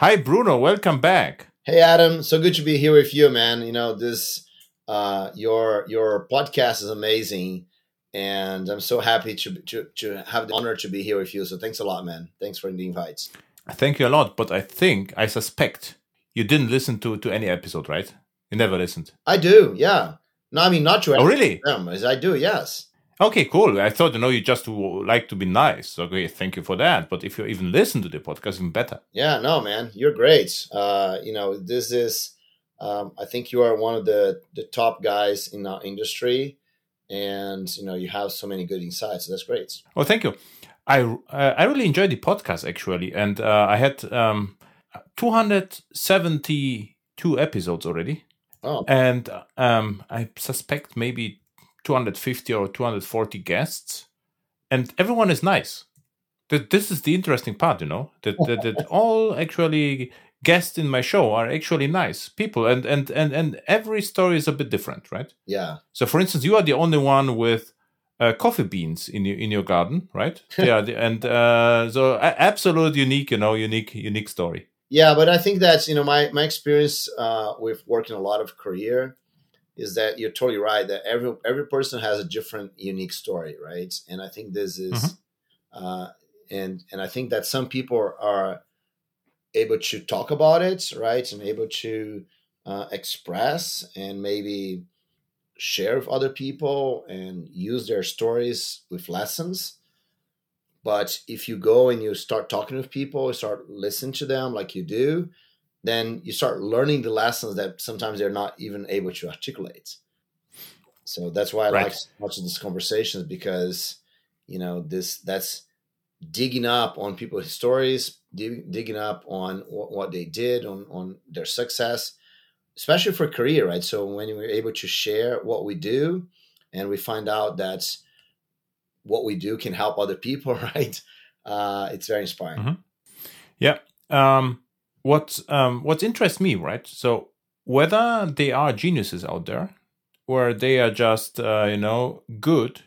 Hi, Bruno. Welcome back. Hey, Adam. So good to be here with you, man. You know this. Uh, your your podcast is amazing, and I'm so happy to, to to have the honor to be here with you. So thanks a lot, man. Thanks for the invites. Thank you a lot. But I think I suspect you didn't listen to to any episode, right? You never listened. I do. Yeah. No, I mean not to. Oh, really? Them, I do. Yes. Okay, cool. I thought, you know, you just like to be nice. Okay, thank you for that. But if you even listen to the podcast, even better. Yeah, no, man, you're great. Uh, you know, this is, um, I think you are one of the, the top guys in our industry. And, you know, you have so many good insights. So that's great. Oh, thank you. I, uh, I really enjoyed the podcast, actually. And uh, I had um, 272 episodes already. Oh. And um, I suspect maybe 250 or 240 guests, and everyone is nice. That This is the interesting part, you know, that, that, that all actually guests in my show are actually nice people, and, and and and every story is a bit different, right? Yeah. So, for instance, you are the only one with uh, coffee beans in your in your garden, right? yeah, and uh, so absolute unique, you know, unique unique story. Yeah, but I think that's you know my my experience uh, with working a lot of career is that you're totally right that every every person has a different unique story right? And i think this is mm-hmm. uh, and and i think that some people are able to talk about it right? And able to uh, express and maybe share with other people and use their stories with lessons. But if you go and you start talking with people start listening to them like you do then you start learning the lessons that sometimes they're not even able to articulate. So that's why I right. like so much of these conversations because you know this that's digging up on people's stories, dig, digging up on what, what they did, on on their success, especially for career, right? So when we're able to share what we do, and we find out that what we do can help other people, right? Uh, it's very inspiring. Mm-hmm. Yeah. Um, what um, what interests me, right? So whether they are geniuses out there, or they are just uh, you know good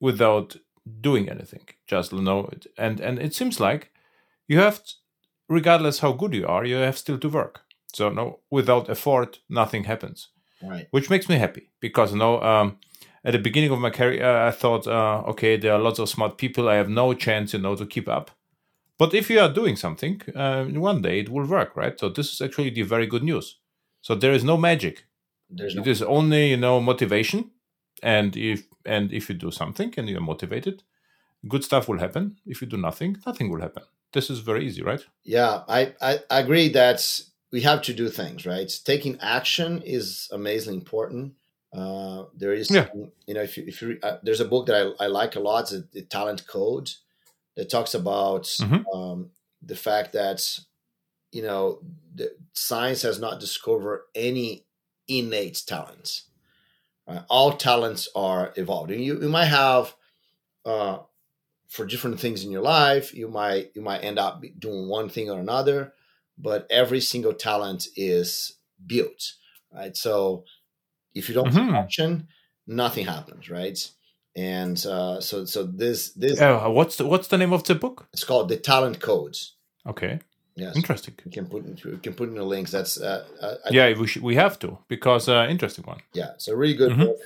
without doing anything, just you know, and and it seems like you have, to, regardless how good you are, you have still to work. So no, without effort, nothing happens. Right. Which makes me happy because you know. Um, at the beginning of my career, I thought, uh, okay, there are lots of smart people. I have no chance, you know, to keep up. But if you are doing something, uh, one day it will work, right? So this is actually the very good news. So there is no magic. There's no- it is only you know motivation, and if and if you do something and you're motivated, good stuff will happen. If you do nothing, nothing will happen. This is very easy, right? Yeah, I I, I agree that we have to do things, right? Taking action is amazingly important. Uh, there is, yeah. you know, if you, if you uh, there's a book that I, I like a lot, it's the Talent Code that talks about mm-hmm. um, the fact that you know the science has not discovered any innate talents. Right? All talents are evolving. you, you might have uh, for different things in your life. You might you might end up doing one thing or another, but every single talent is built, right? So if you don't mm-hmm. action, nothing happens, right? And uh, so so this this uh, what's the, what's the name of the book? It's called the Talent Codes. Okay. Yes. Interesting. We can put we can put in the links. That's uh, uh I, yeah. We should, we have to because uh, interesting one. Yeah, it's a really good mm-hmm. book.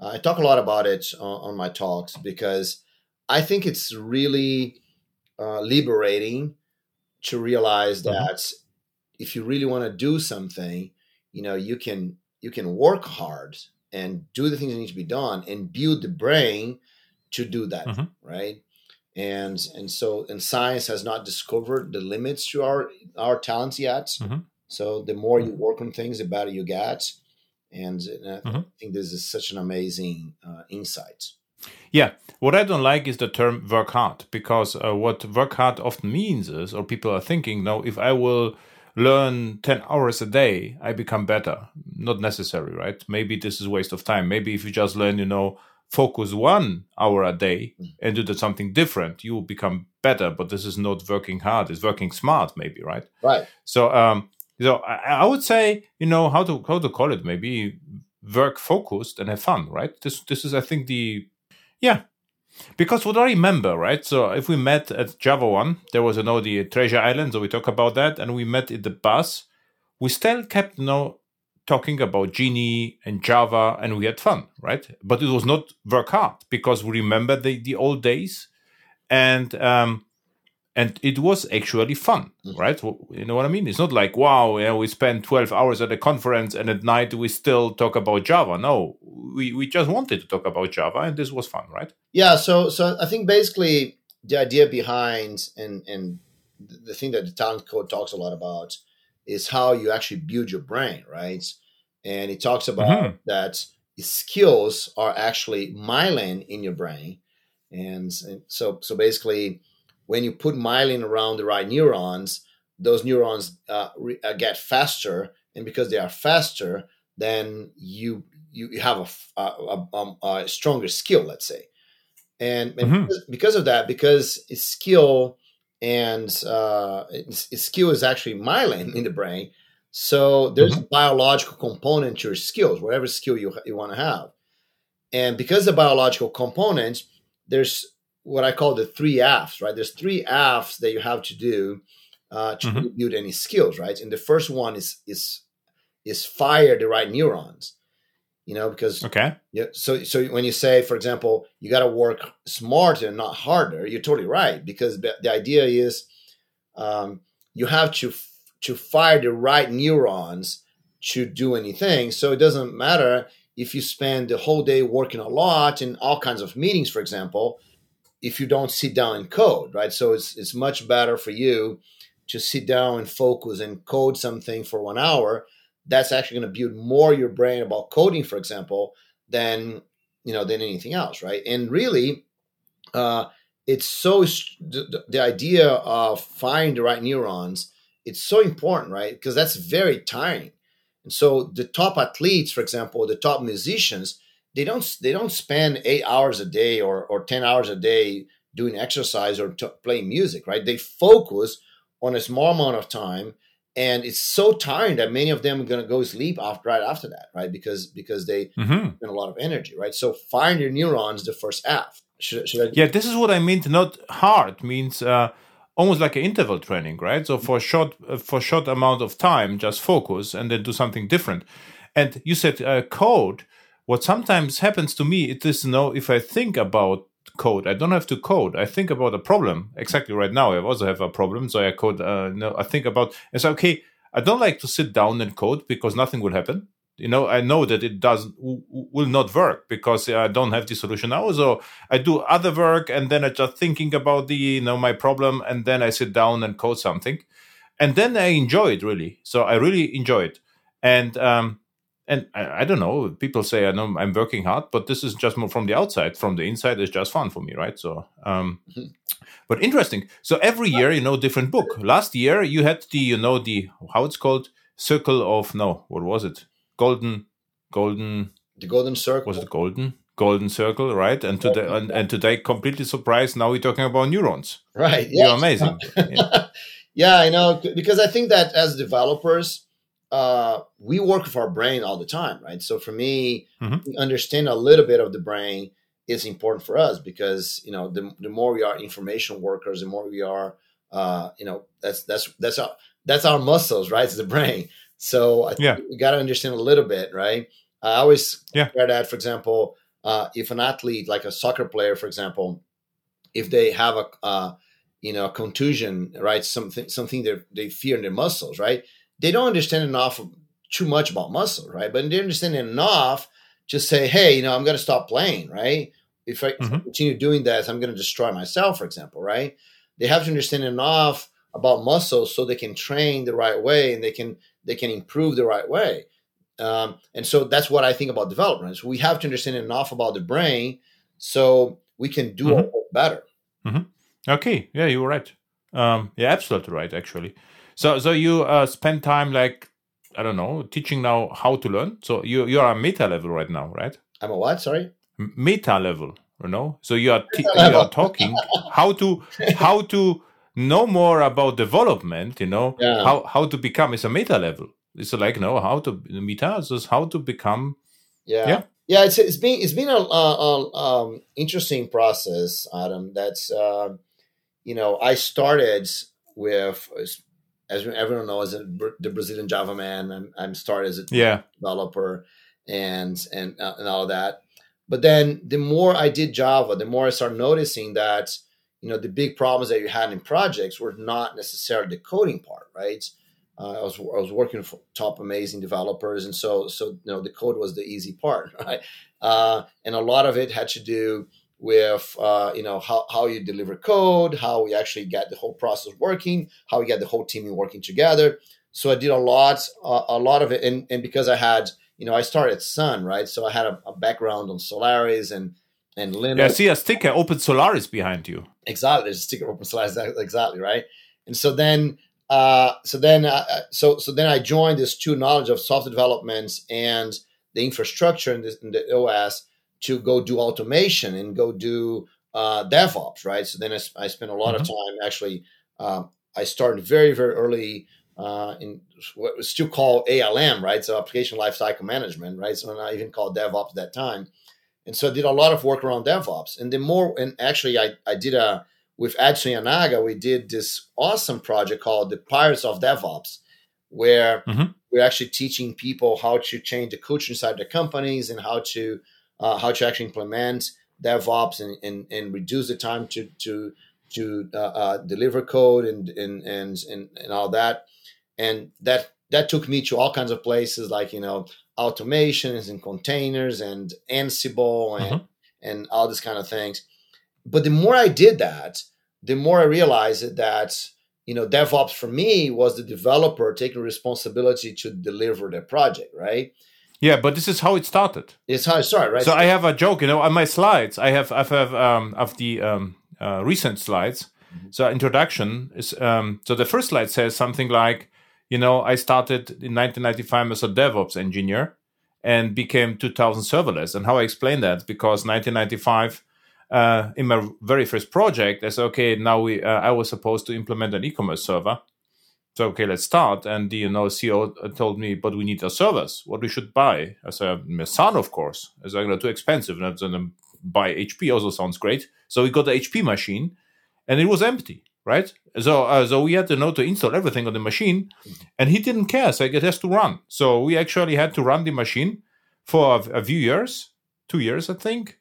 Uh, I talk a lot about it on, on, my talks because I think it's really uh, liberating to realize mm-hmm. that if you really want to do something, you know, you can you can work hard and do the things that need to be done and build the brain to do that mm-hmm. right and and so and science has not discovered the limits to our our talents yet mm-hmm. so the more you mm-hmm. work on things the better you get and, and I mm-hmm. think this is such an amazing uh, insight yeah what i don't like is the term work hard because uh, what work hard often means is or people are thinking no if i will learn 10 hours a day, I become better. Not necessary, right? Maybe this is waste of time. Maybe if you just learn, you know, focus one hour a day mm. and do something different, you will become better. But this is not working hard, it's working smart, maybe, right? Right. So um so I, I would say, you know, how to how to call it, maybe work focused and have fun, right? This this is I think the yeah. Because what I remember, right? So if we met at Java One, there was you know the Treasure Island, so we talk about that, and we met in the bus. We still kept you know talking about Jini and Java, and we had fun, right? But it was not work hard because we remember the the old days, and um, and it was actually fun, mm-hmm. right? You know what I mean? It's not like wow, yeah, we spent twelve hours at a conference and at night we still talk about Java. No, we we just wanted to talk about Java, and this was fun, right? Yeah. So so I think basically the idea behind and and the thing that the talent code talks a lot about is how you actually build your brain, right? And it talks about mm-hmm. that skills are actually myelin in your brain, and, and so so basically when you put myelin around the right neurons, those neurons uh, re- uh, get faster, and because they are faster, then you you have a, a, a, a stronger skill, let's say. And, and mm-hmm. because, because, of that, because skill and uh, skill is actually myelin in the brain, so there's mm-hmm. a biological component to your skills, whatever skill you you want to have. And because the biological component, there's what I call the three F's, right? There's three F's that you have to do uh, to mm-hmm. build any skills, right? And the first one is is is fire the right neurons, you know, because okay, yeah. So so when you say, for example, you got to work smarter, not harder, you're totally right because the idea is um, you have to to fire the right neurons to do anything. So it doesn't matter if you spend the whole day working a lot in all kinds of meetings, for example if you don't sit down and code, right? So it's it's much better for you to sit down and focus and code something for one hour. That's actually going to build more your brain about coding, for example, than you know than anything else, right? And really, uh, it's so the, the idea of finding the right neurons. It's so important, right? Because that's very tiring. And so the top athletes, for example, the top musicians, they don't they don't spend eight hours a day or or ten hours a day doing exercise or t- playing music, right? They focus on a small amount of time, and it's so tiring that many of them are going to go sleep after right after that, right? Because because they mm-hmm. spend a lot of energy, right? So find your neurons the first half. Should, should I- yeah, this is what I mean. Not hard means. Uh, almost like an interval training, right? So for short for short amount of time, just focus and then do something different. And you said uh, code what sometimes happens to me it is you know if i think about code. I don't have to code. I think about a problem. Exactly right now i also have a problem so i code uh, no i think about it's okay i don't like to sit down and code because nothing will happen. You know i know that it does will not work because i don't have the solution now so i do other work and then i just thinking about the you know my problem and then i sit down and code something. And then i enjoy it really. So i really enjoy it. And um and I, I, don't know people say i know i'm working hard but this is just more from the outside. From the inside it's just fun for me right? So um mm-hmm. but interesting. So every year you know different book. Last year you had the you know the how it's called? Circle of no what was it? Golden golden the golden circle? was it golden? Golden circle right? And today and, and today completely surprised now we're talking about neurons. Right you're amazing. Yeah. yeah i know because i think that as developers uh, we work with our brain all the time, right? So for me, mm-hmm. understand a little bit of the brain is important for us because you know the, the more we are information workers, the more we are, uh, you know, that's that's that's our that's our muscles, right? It's the brain. So I yeah. we got to understand a little bit, right? I always yeah. compare that, for example, uh, if an athlete like a soccer player, for example, if they have a uh, you know a contusion, right? Something something that they fear in their muscles, right? They don't understand enough too much about muscle, right? But they understand enough to say, hey, you know, I'm going to stop playing, right? If I, mm-hmm. continue doing that, I'm going to destroy myself, for example, right? They have to understand enough about muscles so they can train the right way and they can they can improve the right way. Um, and so that's what I think about development. So we have to understand enough about the brain so we can do mm-hmm. better. Mm-hmm. Okay, yeah, you were right. Um, yeah, absolutely right, actually. So so you uh, spend time like I don't know teaching now how to learn. So you you are a meta level right now, right? I'm a what? Sorry. Meta level, you know. So you are t- you are talking how to how to know more about development. You know yeah. how how to become is a meta level. It's like no how to meta is how to become. Yeah. Yeah. Yeah, it's it's been it's been a, a, a um, interesting process, Adam. That's uh, you know I started with as everyone knows the Brazilian Java man. I'm, I'm started as a yeah. developer and and uh, and all of that. But then the more I did Java, the more I started noticing that you know the big problems that you had in projects were not necessarily the coding part, right? Uh, I was I was working for top amazing developers, and so so you know the code was the easy part, right? Uh, and a lot of it had to do with uh, you know how, how you deliver code, how we actually get the whole process working, how we get the whole team working together. So I did a lot uh, a lot of it, and, and because I had you know I started Sun right, so I had a, a background on Solaris and and Linux. Yeah, I see a sticker Open Solaris behind you. Exactly, there's a sticker Open Solaris exactly right, and so then uh, so then, uh, uh, so so then I joined this two knowledge of software development and the infrastructure in, this, in the OS to go do automation and go do uh, DevOps, right? So then I, I spent a lot mm-hmm. of time actually. Um, I started very very early uh, in what was still called ALM, right? So application lifecycle management, right? So not even called DevOps at that time. And so I did a lot of work around DevOps. And the more, and actually I, I did a, with Edson Yanaga, we did this awesome project called the Pirates of DevOps, where mm-hmm. we're actually teaching people how to change the culture inside their companies and how to uh, how to actually implement DevOps and, and, and reduce the time to to to uh, uh, deliver code and, and and and and all that. And that that took me to all kinds of places like you know automations and containers and Ansible and mm-hmm. and all these kind of things but the more I did that, the more I realized that you know DevOps for me was the developer taking responsibility to deliver the project, right? Yeah, but this is how it started. It's how it started, right? So I have a joke, you know, on my slides. I have I have um, of the um, uh, recent slides. Mm-hmm. So introduction is um, so the first slide says something like, you know, I started in 1995 as a DevOps engineer and became 2000 serverless. And how I explain that because 1995 uh, in my very first project, I said, okay, now we, uh, I was supposed to implement an e-commerce server. So, okay, let's start. And the you know, CEO told me, but we need a servers. What we should buy? I said, Sun, of course. I said, too expensive. And then buy HP also sounds great. So we got the HP machine and it was empty, right? So, uh, so we had to know to install everything on the machine and he didn't care. So it has to run. So we actually had to run the machine for a few years, two years, I think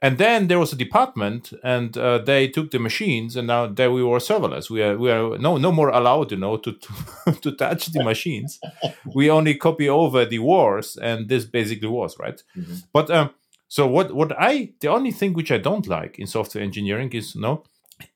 and then there was a department and uh, they took the machines and now there we were serverless. We are we are no no more allowed you know to to, to touch the machines. We only copy over the wars and this basically was right? Mm-hmm. but um, so what what i the only thing which i don't like in software engineering is you know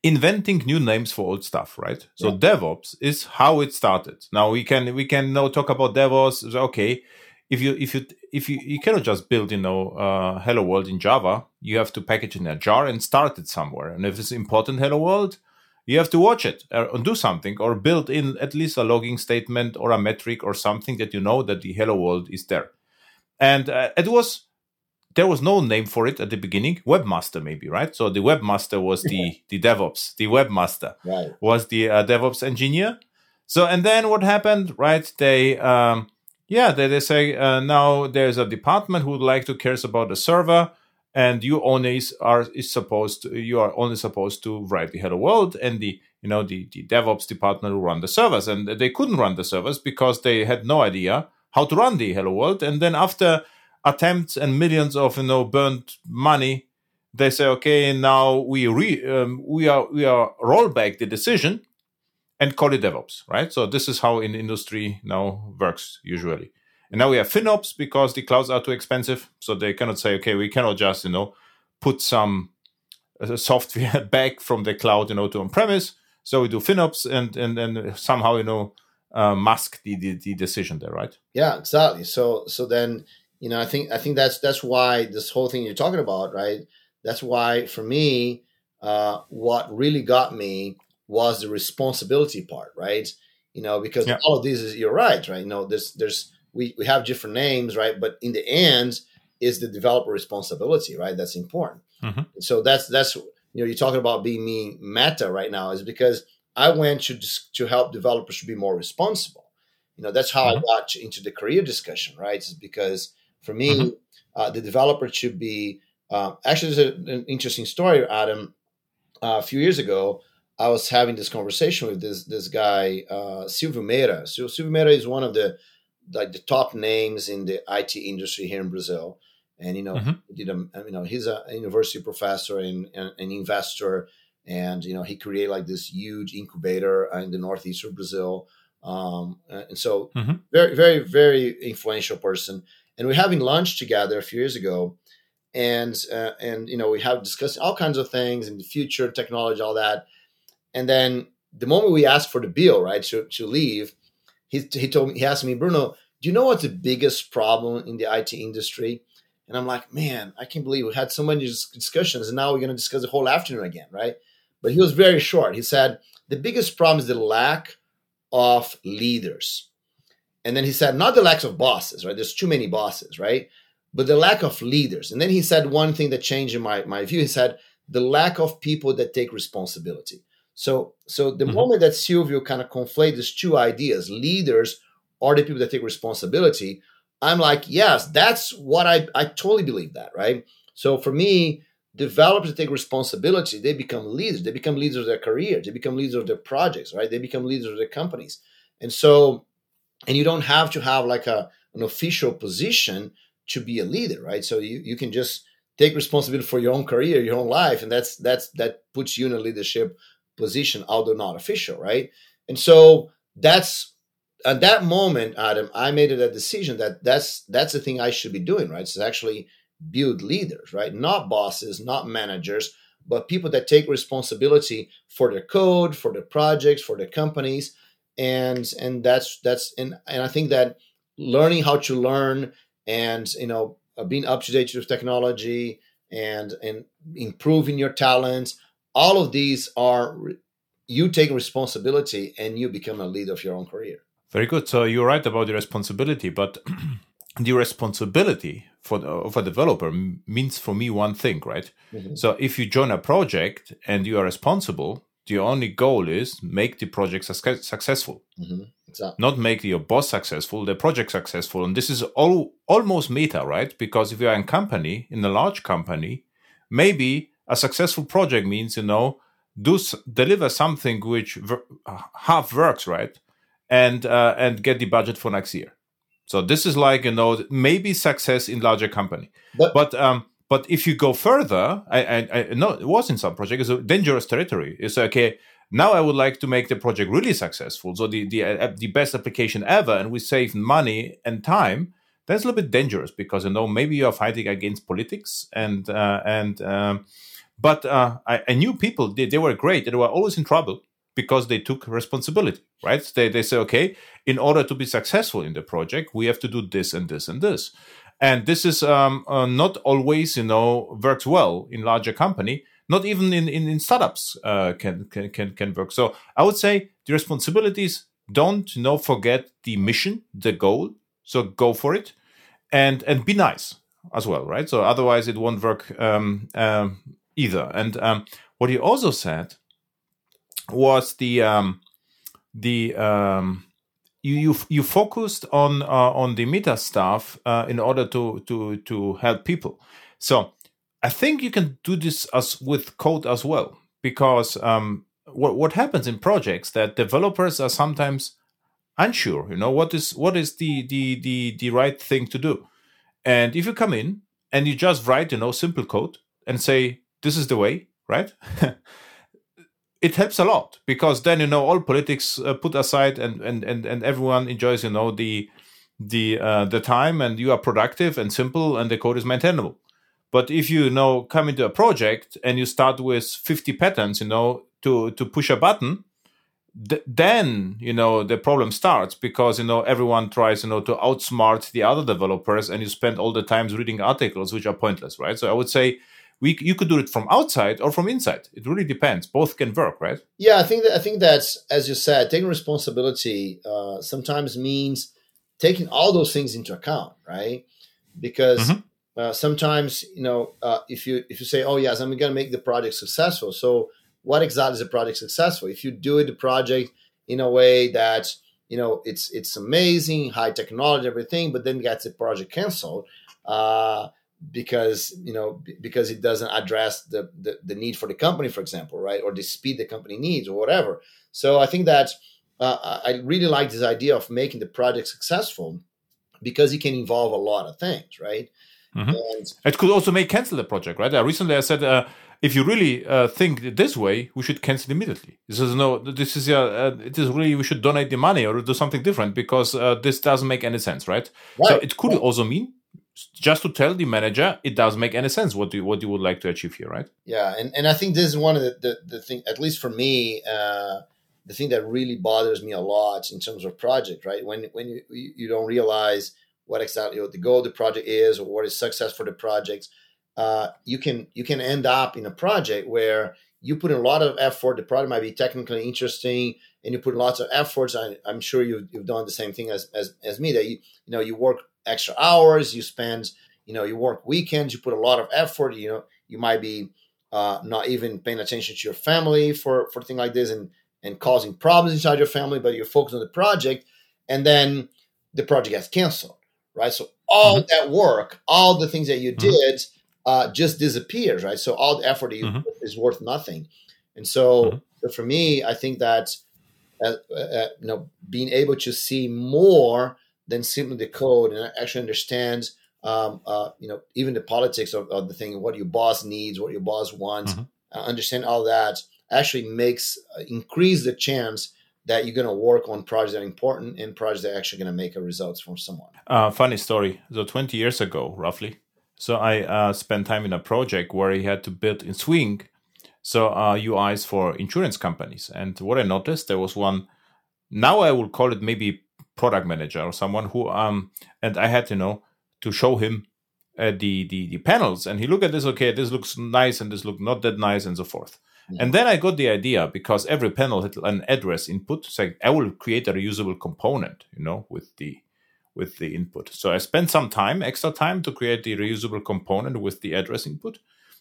inventing new names for old stuff right? So yeah. devops is how it started. Now we can we can now talk about devops. Okay if you if you if you you cannot just build you know uh, hello world in java. You have to package in a jar and start it somewhere. And if it's important hello world you have to watch it or do something or build in at least a logging statement or a metric or something that you know that the hello world is there. And uh, it was there was no name for it at the beginning. Webmaster maybe right? So the webmaster was the the devops the webmaster right. was the uh, devops engineer. So and then what happened right? They um, yeah, they, they say uh, now there's a department who would like to cares about the server, and you only are is supposed to, you are only supposed to write the hello world, and the you know the the DevOps department will run the servers, and they couldn't run the servers because they had no idea how to run the hello world, and then after attempts and millions of you know burnt money, they say okay now we re um, we are we are roll back the decision and call it DevOps, right? So this is how in industry now works usually. And now we have FinOps because the clouds are too expensive, so they cannot say, okay, we cannot just you know put some uh, software back from the cloud you know to on premise. So we do FinOps and and and somehow you know uh, mask the, the the decision there, right? Yeah, exactly. So so then you know I think I think that's that's why this whole thing you're talking about, right? That's why for me, uh, what really got me was the responsibility part, right? You know, because yeah. all of these is you're right, right? You know, there's there's we, we have different names, right? But in the end, is the developer responsibility, right? That's important. Mm-hmm. So that's that's you know you're talking about being me meta right now is because I went to to help developers to be more responsible. You know, that's how mm-hmm. I got into the career discussion, right? Is because For me, mm-hmm. uh, the developer should be uh, actually. There's an interesting story, Adam. Uh, a few years ago, I was having this conversation with this this guy uh, Silvio Meira. So Silvio Meira is one of the like the top names in the IT industry here in Brazil, and you know, mm-hmm. did a, you know he's a university professor and, and an investor, and you know he created like this huge incubator in the northeast of Brazil. Um, and so mm-hmm. very very very influential person. And we're having lunch together a few years ago, and uh, and you know we have discussed all kinds of things in the future, technology, all that and then the moment we asked for the bill, right, to, to leave, he, he told me, he asked me, Bruno, do you know what's the biggest problem in the IT industry? And I'm like, man, I can't believe we had so many discussions and now we're going to discuss the whole afternoon again, right? But he was very short. He said, the biggest problem is the lack of leaders. And then he said, not the lack of bosses, right? There's too many bosses, right? But the lack of leaders. And then he said one thing that changed in my, my view. He said, the lack of people that take responsibility. So, so the mm-hmm. moment that Silvio kind of conflates these two ideas, leaders are the people that take responsibility. I'm like, yes, that's what I, I totally believe that, right? So for me, developers take responsibility, they become leaders. They become leaders of their career. They become leaders of their projects, right? They become leaders of their companies. And so, and you don't have to have like a, an official position to be a leader, right? So you, you can just take responsibility for your own career, your own life. And that's, that's, that puts you in a leadership position, although not official, right? And so that's at that moment, Adam, I made a decision that that's that's the thing I should be doing, right? It's actually build leaders, right? Not bosses, not managers, but people that take responsibility for their code, for their projects, for their companies, and and that's that's and and I think that learning how to learn and you know uh, being up to date with technology and and improving your talents all of these are you take responsibility and you become a leader of your own career. Very good. So you're right about the responsibility, but the responsibility for the, of a developer means for me one thing, right? Mm-hmm. So if you join a project and you are responsible, the only goal is make the project su- successful. Mm-hmm. Exactly. Not make your boss successful, the project successful. And this is all almost meta, right? Because if you are in company, in a large company, maybe a successful project means you know do deliver something which half works right? And uh, and get the budget for next year. So this is like you know maybe success in larger company. But, but um but if you go further i i, I know it was in some project. It's a dangerous territory. It's okay now i would like to make the project really successful. So the the, uh, the best application ever and we save money and time. That's a little bit dangerous because you know maybe you are fighting against politics and uh, and um, but uh, I, I, knew people, they, they were great. They were always in trouble because they took responsibility, right? They, they say, okay, in order to be successful in the project, we have to do this and this and this. And this is um, uh, not always, you know, works well in larger company. Not even in, in, in startups uh, can, can, can, can work. So I would say the responsibilities don't, you know, forget the mission, the goal. So go for it and, and be nice as well, right? So otherwise it won't work um, um, either. And um, what he also said was the um, the um, you you you focused on uh, on the meta stuff uh, in order to to to help people. So I think you can do this as with code as well because um, what what happens in projects that developers are sometimes unsure. You know what is what is the the the the right thing to do, and if you come in and you just write you know simple code and say this is the way, right? it helps a lot because then you know all politics uh, put aside and, and and and everyone enjoys you know the the uh, the time and you are productive and simple and the code is maintainable. But if you, you know come into a project and you start with 50 patterns, you know, to to push a button, th- then you know the problem starts because you know everyone tries you know to outsmart the other developers and you spend all the times reading articles which are pointless, right? So I would say we you could do it from outside or from inside. It really depends. Both can work, right? Yeah, I think that I think that's as you said, taking responsibility uh, sometimes means taking all those things into account, right? Because mm-hmm. uh, sometimes you know uh, if you if you say, oh yes, I'm going to make the project successful. So what exactly is a project successful? If you do the project in a way that you know it's it's amazing high technology everything but then gets the project canceled uh, because you know because it doesn't address the, the, the need for the company for example right or the speed the company needs or whatever so i think that uh, i really like this idea of making the project successful because it can involve a lot of things right mm-hmm. and, it could also make cancel the project right uh, recently i said uh, if you really uh, think this way, we should cancel immediately. This is no, this is uh, uh, it is really we should donate the money or do something different because uh, this doesn't make any sense, right? right. So it could right. also mean just to tell the manager it does make any sense what you what you would like to achieve here, right? Yeah, and and I think this is one of the the, the thing, at least for me. Uh, the thing that really bothers me a lot in terms of project, right? When when you, you don't realize what exactly what the goal of the project is or what is success for the project, uh, you can you can end up in a project where you put in a lot of effort. The project might be technically interesting, and you put lots of efforts. I, am sure you've, you've done the same thing as, as as me. That you you know you work extra hours, you spend you know you work weekends, you put a lot of effort. You know you might be uh, not even paying attention to your family for for things like this, and and causing problems inside your family. But you're focused on the project, and then the project gets canceled, right? So all mm-hmm. that work, all the things that you mm-hmm. did uh, just disappears, right? So all the effort mm-hmm. is worth nothing. And so, mm-hmm. for me, I think that uh, uh, uh, you know being able to see more than simply the code and actually understand um, uh, you know even the politics of, of, the thing, what your boss needs, what your boss wants, mm-hmm. Uh, understand all that actually makes increase the chance that you're going to work on projects that are important and projects that are actually going to make a results for someone. funny story. So 20 years ago, roughly, so I uh, spent time in a project where he had to build in Swing so uh, UIs for insurance companies. And what I noticed, there was one. Now I will call it maybe product manager or someone who um and I had you know to show him uh, the, the the panels and he looked at this okay this looks nice and this look not that nice and so forth. Yeah. And then I got the idea because every panel had an address input. So I will create a reusable component, you know, with the with the input. So I spent some time, extra time, to create the reusable component with the address input,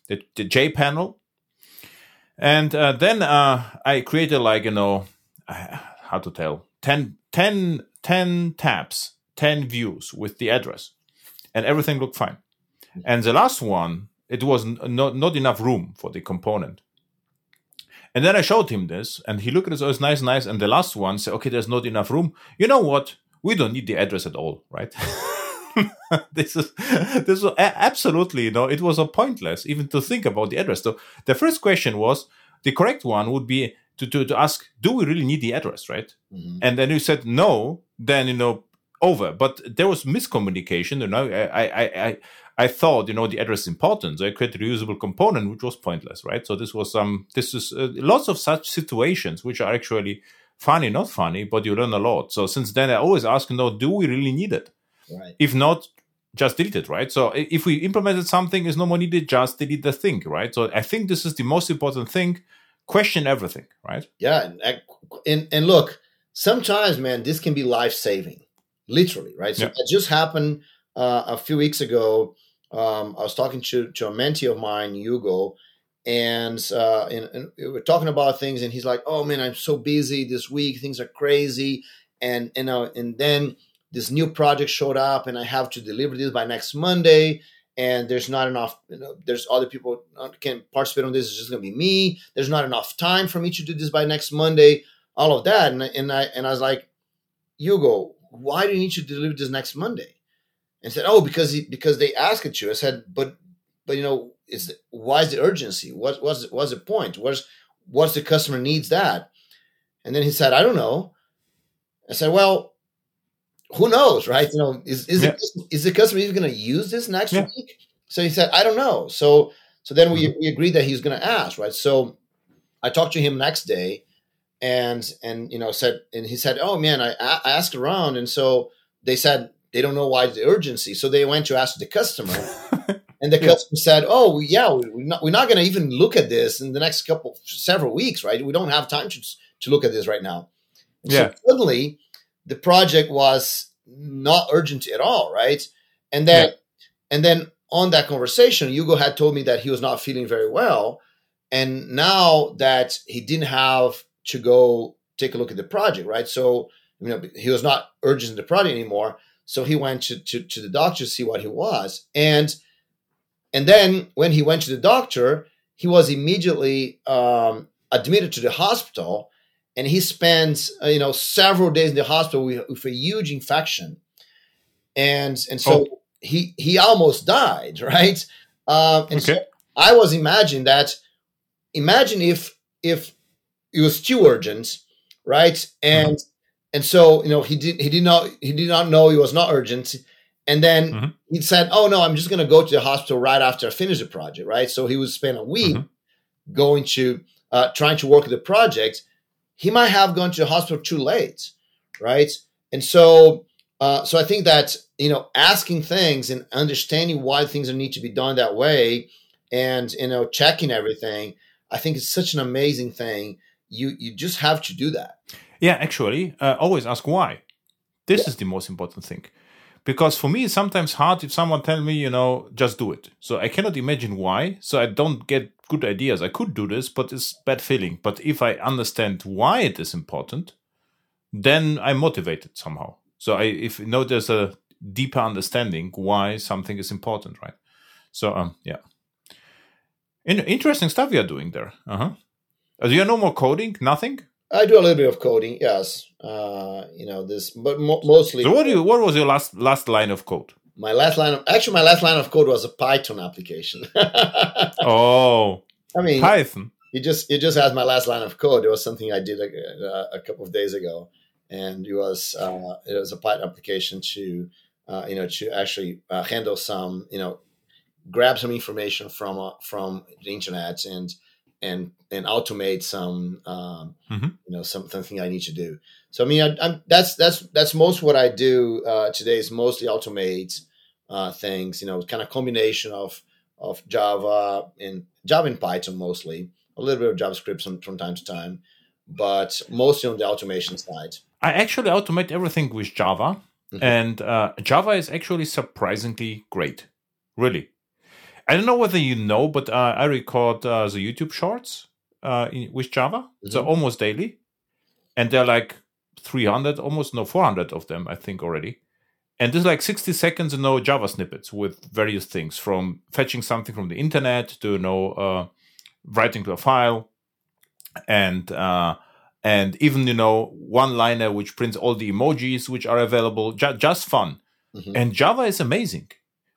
the, the JPanel. And uh, then uh, I created like, you know, how to tell, 10, 10, 10 tabs, 10 views with the address. And everything looked fine. And the last one, it was not, not enough room for the component. And then I showed him this, and he looked at it, oh, it's nice, nice. And the last one said, okay, there's not enough room. You know what? we don't need the address at all, right? this is this was absolutely you know it was a pointless even to think about the address. So the first question was the correct one would be to to, to ask, do we really need the address, right? Mm-hmm. And then you said no, then you know over. But there was miscommunication. You know, I I I I thought you know the address is important, so I created a reusable component, which was pointless, right? So this was um this is uh, lots of such situations which are actually funny, not funny, but you learn a lot. So since then, I always ask, you know, do we really need it? Right. If not, just delete it, right? So if we implemented something is no more needed, just delete the thing, right? So I think this is the most important thing. Question everything, right? Yeah, and and, and look, sometimes, man, this can be life saving, literally, right? So yeah. it just happened uh, a few weeks ago. Um, I was talking to to a mentee of mine, Hugo, and, uh, and, and we're talking about things, and he's like, "Oh man, I'm so busy this week. Things are crazy." And and uh, and then this new project showed up, and I have to deliver this by next Monday. And there's not enough. You know, there's other people uh, can participate on this. It's just gonna be me. There's not enough time for me to do this by next Monday. All of that, and, and I and I was like, Hugo, why do you need to deliver this next Monday? And said, oh, because he, because they asked it to. I said, but but you know, is why is the urgency? What was what's the point? What's what's the customer needs that? And then he said, I don't know. I said, well, who knows, right? You know, is is, yeah. it, is the customer even going to use this next yeah. week? So he said, I don't know. So so then we, mm-hmm. we agreed that he's going to ask, right? So I talked to him next day, and and you know said, and he said, oh man, I, I asked around, and so they said they don't know why the urgency. So they went to ask the customer. And the yeah. customer said, "Oh, yeah, we're not, we're not going to even look at this in the next couple several weeks, right? We don't have time to to look at this right now." yeah. So suddenly, the project was not urgent at all, right? And then, yeah. and then on that conversation, Hugo had told me that he was not feeling very well, and now that he didn't have to go take a look at the project, right? So you know, he was not urgent in the project anymore. So he went to, to, to the doctor to see what he was. And and then when he went to the doctor, he was immediately um, admitted to the hospital and he spent uh, you know several days in the hospital with, with a huge infection and and so oh. he he almost died right um, and okay. so i was imagining that imagine if if it was too urgent right and mm-hmm. and so you know he did he did not he did not know it was not urgent and then mm-hmm. he said oh no i'm just going to go to the hospital right after i finish the project right so he would spend a week mm-hmm. going to uh, trying to work the project he might have gone to the hospital too late right? And so uh, so i think that you know asking things and understanding why things need to be done that way and you know checking everything i think it's such an amazing thing. You you just have to do that. Yeah actually uh, always ask why. This yeah. is the most important thing because for me it's sometimes hard if someone tell me you know just do it. So i cannot imagine why. So i don't get good ideas. I could do this but it's bad feeling. But if i understand why it is important then i'm motivated somehow. So i if you know there's a deeper understanding why something is important right? So um yeah. In- interesting stuff you're doing there. Uh-huh. Uh, you know more coding? Nothing I do a little bit of coding, yes. Uh, you know this, but mo- mostly. So what do you? What was your last last line of code? My last line of actually, my last line of code was a Python application. oh, I mean Python. You just it just has my last line of code. It was something I did a, a couple of days ago, and it was uh, it was a Python application to uh, you know to actually uh, handle some you know grab some information from uh, from the internet and and and automate some um, mm-hmm. you know some, something I need to do. So I mean, I, am that's that's that's most what I do uh, today is mostly automate uh, things. You know, kind of combination of of Java and Java and Python mostly, a little bit of JavaScript from, from time to time, but mostly on the automation side. I actually automate everything with Java, mm-hmm. and uh, Java is actually surprisingly great, really. I don't know whether you know, but uh, I record uh, the YouTube shorts uh, in, with Java, mm-hmm. so almost daily, and they're like 300, almost no 400 of them, I think already. And there's like 60 seconds and no Java snippets with various things from fetching something from the internet to you know uh, writing to a file, and uh, and even you know one liner which prints all the emojis which are available. Ju- just fun, mm-hmm. and Java is amazing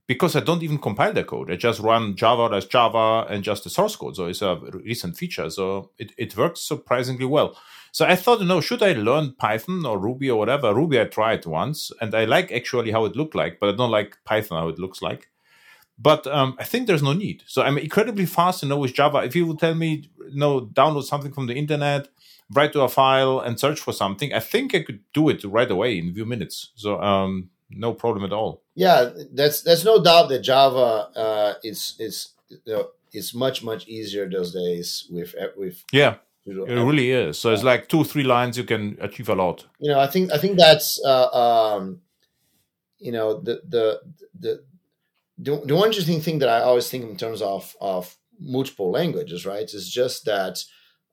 because I don't even compile the code. I just run Java as Java and just the source code. So it's a recent feature. So it, it works surprisingly well. So I thought, you know, should I learn Python or Ruby or whatever? Ruby I tried once and I like actually how it looked like, but I don't like Python how it looks like. But um, I think there's no need. So I'm incredibly fast, you know, with Java. If you would tell me, you know, download something from the internet, write to a file and search for something, I think I could do it right away in a few minutes. So um, no problem at all. Yeah, that's that's no doubt that Java uh, is is you know, is much much easier those days with with yeah. It really is. So it's like two, three lines. You can achieve a lot. You know, I think I think that's uh, um, you know the the the the, the one interesting thing that I always think in terms of of multiple languages, right, is just that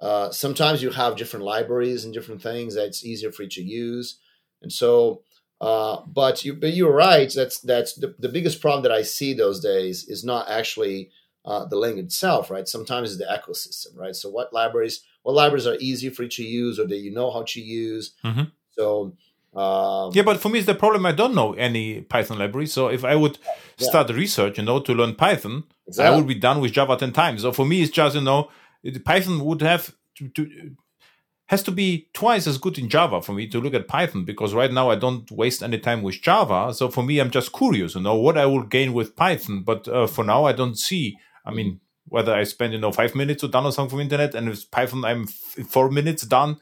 uh, sometimes you have different libraries and different things that it's easier for you to use, and so uh, but you, but you're right. That's that's the, the biggest problem that I see those days is not actually uh, the language itself, right? Sometimes it's the ecosystem, right? So what libraries, what libraries are easy for you to use, or that you know how to use. Mm-hmm. So um, yeah, but for me, it's the problem. I don't know any Python library. So if I would yeah. start research, you know, to learn Python, exactly. I would be done with Java ten times. So for me, it's just you know, Python would have to, to has to be twice as good in Java for me to look at Python because right now I don't waste any time with Java. So for me, I'm just curious, you know, what I will gain with Python. But uh, for now, I don't see. I mean, whether I spend you know five minutes to download something from internet and with Python I'm f- four minutes done,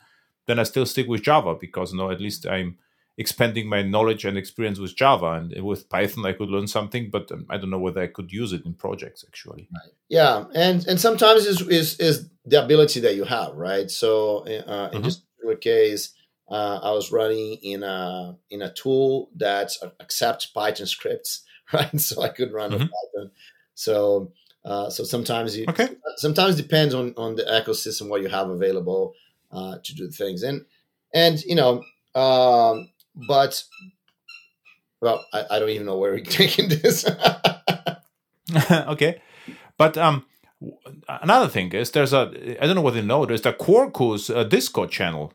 then I still stick with Java because you know at least I'm expanding my knowledge and experience with Java. And with Python, I could learn something, but um, I don't know whether I could use it in projects actually. Right. Yeah, and and sometimes is is is the ability that you have, right? So uh, in mm-hmm. this case, uh, I was running in a in a tool that accepts Python scripts, right? So I could run mm-hmm. Python. So uh, so sometimes you okay. sometimes depends on on the ecosystem what you have available uh, to do things and and you know Um, but well, I, I, don't even know where we're taking this. okay, but um, another thing is there's a I don't know whether you know there's the Quarkus uh, Discord channel,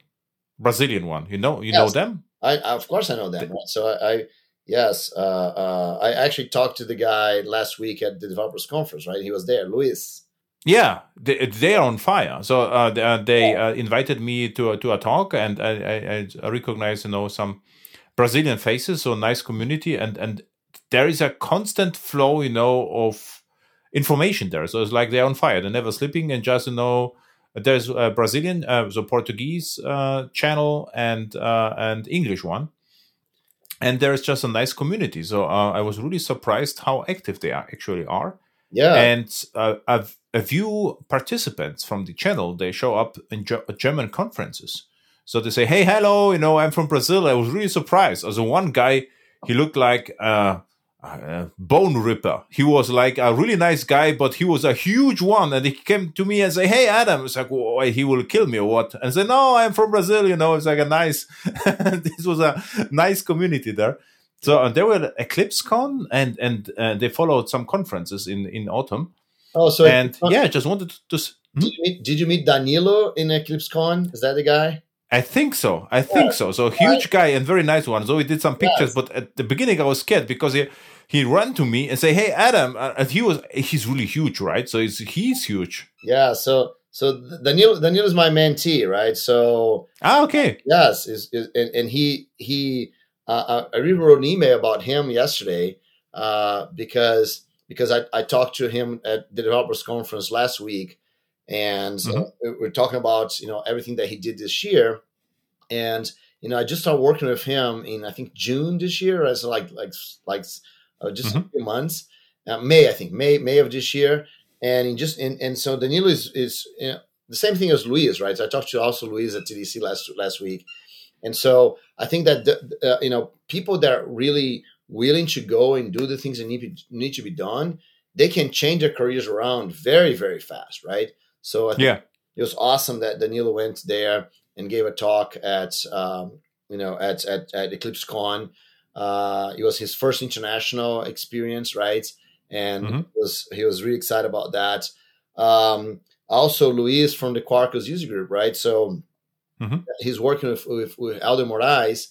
Brazilian one. You know you yes. know them. I of course I know them. Right? So I, I yes uh, uh, I actually talked to the guy last week at the developers conference. Right, he was there, Luis. Yeah, they, they are on fire. So uh, they, uh, they uh, invited me to to a talk, and I, I, I recognize you know some Brazilian faces, so nice community, and and there is a constant flow, you know, of information there. So it's like they're on fire; they're never sleeping, and just you know, there's a Brazilian, uh, the Portuguese uh, channel and uh, and English one, and there is just a nice community. So uh, I was really surprised how active they are actually are. Yeah, and uh, I've a few participants from the channel they show up in German conferences. So they say, "Hey, hello, you know, I'm from Brazil." I was really surprised. As a one guy, he looked like uh, a bone ripper. He was like a really nice guy, but he was a huge one. And he came to me and say, "Hey, Adam," it's like, oh, "He will kill me or what?" And say, "No, I'm from Brazil." You know, it's like a nice. this was a nice community there. So and there were EclipseCon, and and uh, they followed some conferences in in autumn Oh, so and yeah, I just wanted to. Hmm? did, you meet, did you meet Danilo in EclipseCon? Is that the guy? I think so. I think so. So huge guy and very nice one. So we did some pictures, yes. but at the beginning I was scared because he he ran to me and say, "Hey, Adam," uh, and he was he's really huge, right? So he's he's huge. Yeah. So so Daniel Daniel is my mentee, right? So ah, okay. Yes, is, is and, and he he uh, uh I wrote an email about him yesterday uh, because because I, I talked to him at the developers conference last week and mm-hmm. uh, we're talking about you know everything that he did this year and you know i just started working with him in i think june this year as like like like uh, just mm-hmm. a few months. Uh, may i think may may of this year. And in just and, and so danilo is is you know, the same thing as luis right? So i talked to also luis at tdc last last week. And so i think that the, uh, you know people that are really willing to go and do the things that need, need to be done, they can change their careers around very, very fast, right? So yeah, it was awesome that Danilo went there and gave a talk at um, you know at at, at EclipseCon. Uh, it was his first international experience, right? And mm-hmm. was he was really excited about that. Um, also, Luis from the Quarkus user group, right? So mm-hmm. he's working with, with, with Helder Moraes,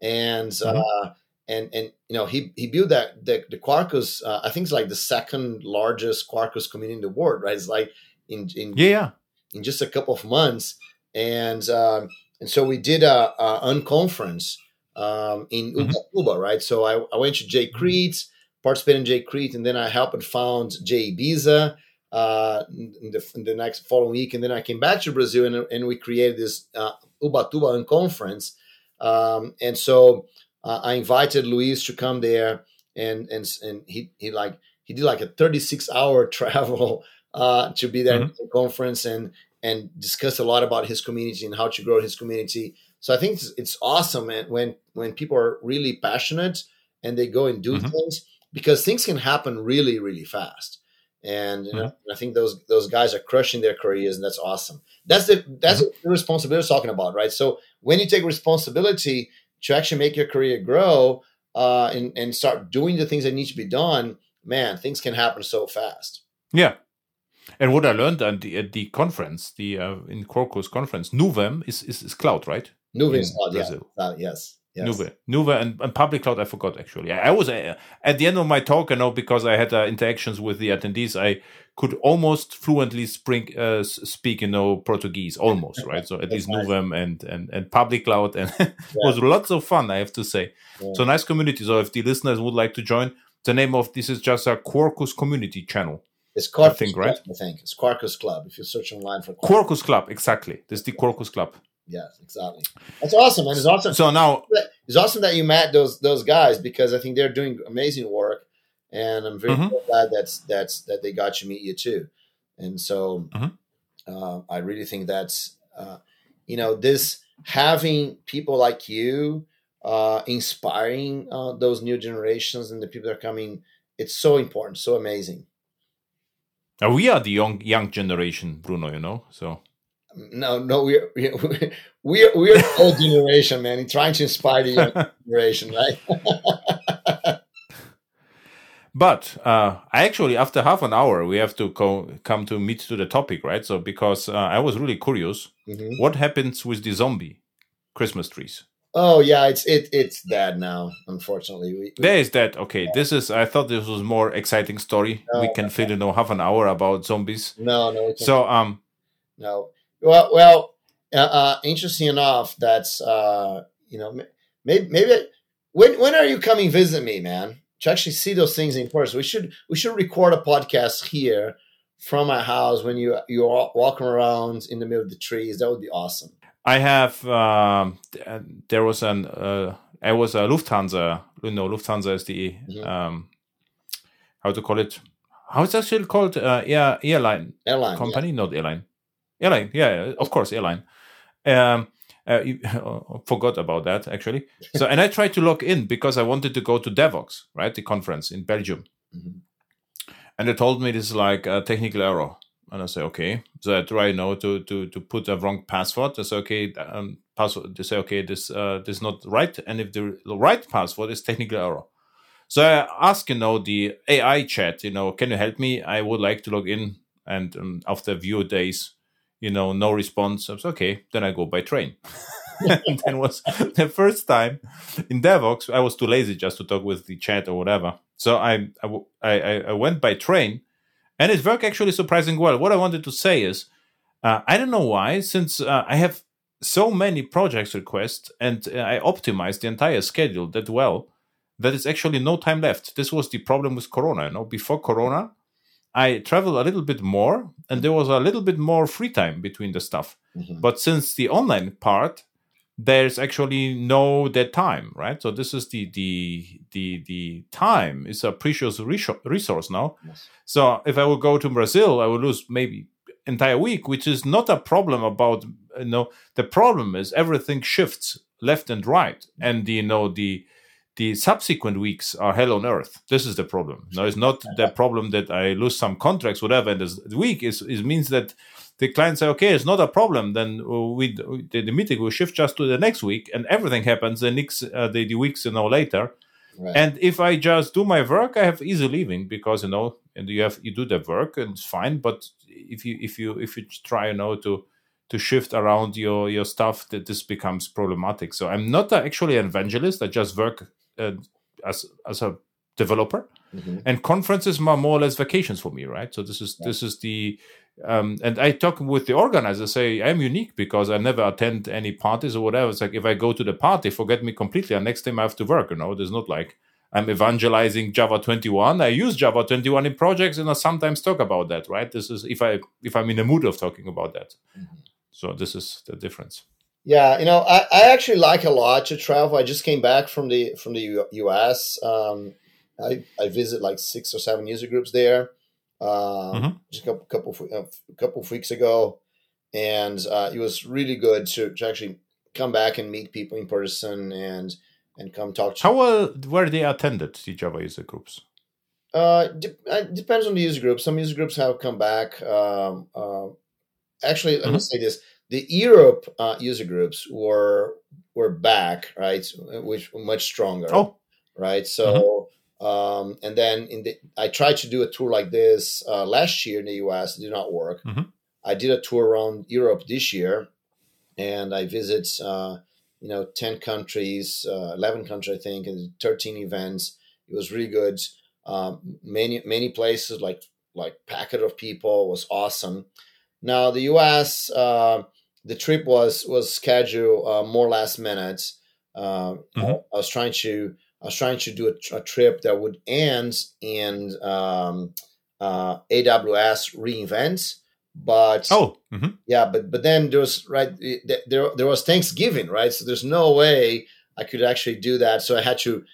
and mm-hmm. uh, and and you know he he built that the, the Quarkus uh, I think it's like the second largest Quarkus community in the world, right? It's like in in yeah in just a couple of months, and um, and so we did a, a unconference um, in mm-hmm. Ubatuba, right? So I, I went to Jay mm-hmm. Crete, participated in JCrete, and then I helped and found Jay Ibiza uh, in, the, in the next following week, and then I came back to Brazil and, and we created this uh, Ubatuba unconference, um, and so uh, I invited Luis to come there, and and and he he like he did like a 36 hour travel uh, to be there mm-hmm. at the conference and and discuss a lot about his community and how to grow his community. So I think it's, it's awesome when when people are really passionate and they go and do mm-hmm. things because things can happen really really fast. And you know, mm-hmm. I think those those guys are crushing their careers, and that's awesome. That's the that's mm-hmm. the responsibility talking about, right? So when you take responsibility, to actually make your career grow uh, and, and start doing the things that need to be done, man, things can happen so fast. Yeah. And what I learned at the, at the conference, the uh, in Quarkus conference, Nuvem is, is, is cloud, right? Nuvem is cloud, yeah. yes. Yes. Nuve, Nuve, and, and public cloud. I forgot actually. I, I was uh, at the end of my talk, you know, because I had uh, interactions with the attendees. I could almost fluently spring, uh, speak, you know, Portuguese, almost right. So at least nice. Nuvem and and and public cloud, and it was lots of fun. I have to say. Yeah. So nice community. So if the listeners would like to join, the name of this is just a Quarkus community channel. It's Quarkus, I think, right? I think it's Quarkus Club. If you search online for Quarkus, Quarkus Club, exactly. This is the Quarkus Club. Yes, exactly. That's awesome, man. It's awesome. So now it's awesome that you met those those guys because I think they're doing amazing work, and I'm very mm-hmm. glad that's that's that they got to meet you too. And so mm-hmm. uh, I really think that's uh, you know this having people like you uh, inspiring uh, those new generations and the people that are coming. It's so important, so amazing. We are the young young generation, Bruno. You know, so no, no, we're we're we're old generation, man. trying to inspire the young generation, right? but uh, actually, after half an hour, we have to co- come to meet to the topic, right? So, because uh, I was really curious, mm-hmm. what happens with the zombie Christmas trees? Oh yeah, it's it it's dead now. Unfortunately, we, we, there is that. Okay, yeah. this is. I thought this was more exciting story. No, we can fill you know half an hour about zombies. No, no. So um, no. Well, well. Uh, uh, interesting enough, that's uh, you know maybe maybe when when are you coming visit me, man? To actually see those things in person. We should we should record a podcast here from my house when you you're walking around in the middle of the trees. That would be awesome. I have um, there was an uh, I was a Lufthansa. You know, Lufthansa is the mm-hmm. um, how to call it? How is actually called? Uh, air airline airline company, yeah. not airline. Airline, yeah, of course, airline. Um, uh, you, forgot about that actually. So, and I tried to log in because I wanted to go to Devoxx, right, the conference in Belgium, mm-hmm. And they told me this is like a technical error and I say okay. So I try now to to to put a wrong password. I say okay, um, password. They say okay, this uh, this is not right, and if the right password is technical error. So I ask you know the AI chat, you know, can you help me? I would like to log in, and um, after a few days, you know, no response. I say okay, then I go by train. and then was the first time in Devoxx. I was too lazy just to talk with the chat or whatever. So I I, I, I went by train and it worked actually surprisingly well. What I wanted to say is, uh, I don't know why, since uh, I have so many projects requests and uh, I optimized the entire schedule that well, that it's actually no time left. This was the problem with Corona. You know, before Corona, I traveled a little bit more, and there was a little bit more free time between the stuff. Mm-hmm. But since the online part, there's actually no dead time, right? So this is the the the the time is a precious resource now. Yes. So if I would go to Brazil, I would lose maybe entire week, which is not a problem about you know the problem is everything shifts left and right, and you know the the subsequent weeks are hell on earth. This is the problem. No, it's not the problem that I lose some contracts, whatever. And this week is it means that the client say, okay, it's not a problem. Then we the, the meeting will shift just to the next week, and everything happens the next uh, the, the weeks you know later. Right. And if I just do my work, I have easy leaving because you know, and you have you do the work and it's fine. But if you if you if you try you know to to shift around your your stuff, that this becomes problematic. So I'm not actually an evangelist. I just work uh, as as a developer, mm-hmm. and conferences are more or less vacations for me, right? So this is yeah. this is the um, and I talk with the organizer, say I'm unique because I never attend any parties or whatever. It's like if I go to the party, forget me completely, and next time I have to work. You know, there's not like I'm evangelizing Java 21. I use Java 21 in projects, and I sometimes talk about that. Right? This is if I if I'm in the mood of talking about that. Mm-hmm. So this is the difference. Yeah, you know, I, I actually like a lot to travel. I just came back from the from the U- U.S. Um, I I visit like six or seven user groups there uh, mm-hmm. just a couple couple, a uh, couple of weeks ago, and uh, it was really good to, to actually come back and meet people in person and and come talk to. How well were they attended the Java user groups? Uh, de- uh, depends on the user group. Some user groups have come back. Um, uh, actually, let mm-hmm. me say this: the Europe uh, user groups were were back, right? Which were much stronger. Oh, right. So. Um, and then in the, I tried to do a tour like this uh, last year in the US. It did not work. Mm-hmm. I did a tour around Europe this year, and I visit uh, you know ten countries, uh, eleven countries I think, and thirteen events. It was really good. Um, many many places like like packet of people was awesome. Now the US, uh, the trip was was scheduled uh, more last minute. Uh, mm-hmm. I, I was trying to I was trying to do a, a trip that would end in um, uh, AWS reInvent, but oh mm-hmm. yeah, but but then there was right there there was Thanksgiving, right? So there's no way I could actually do that. So I had to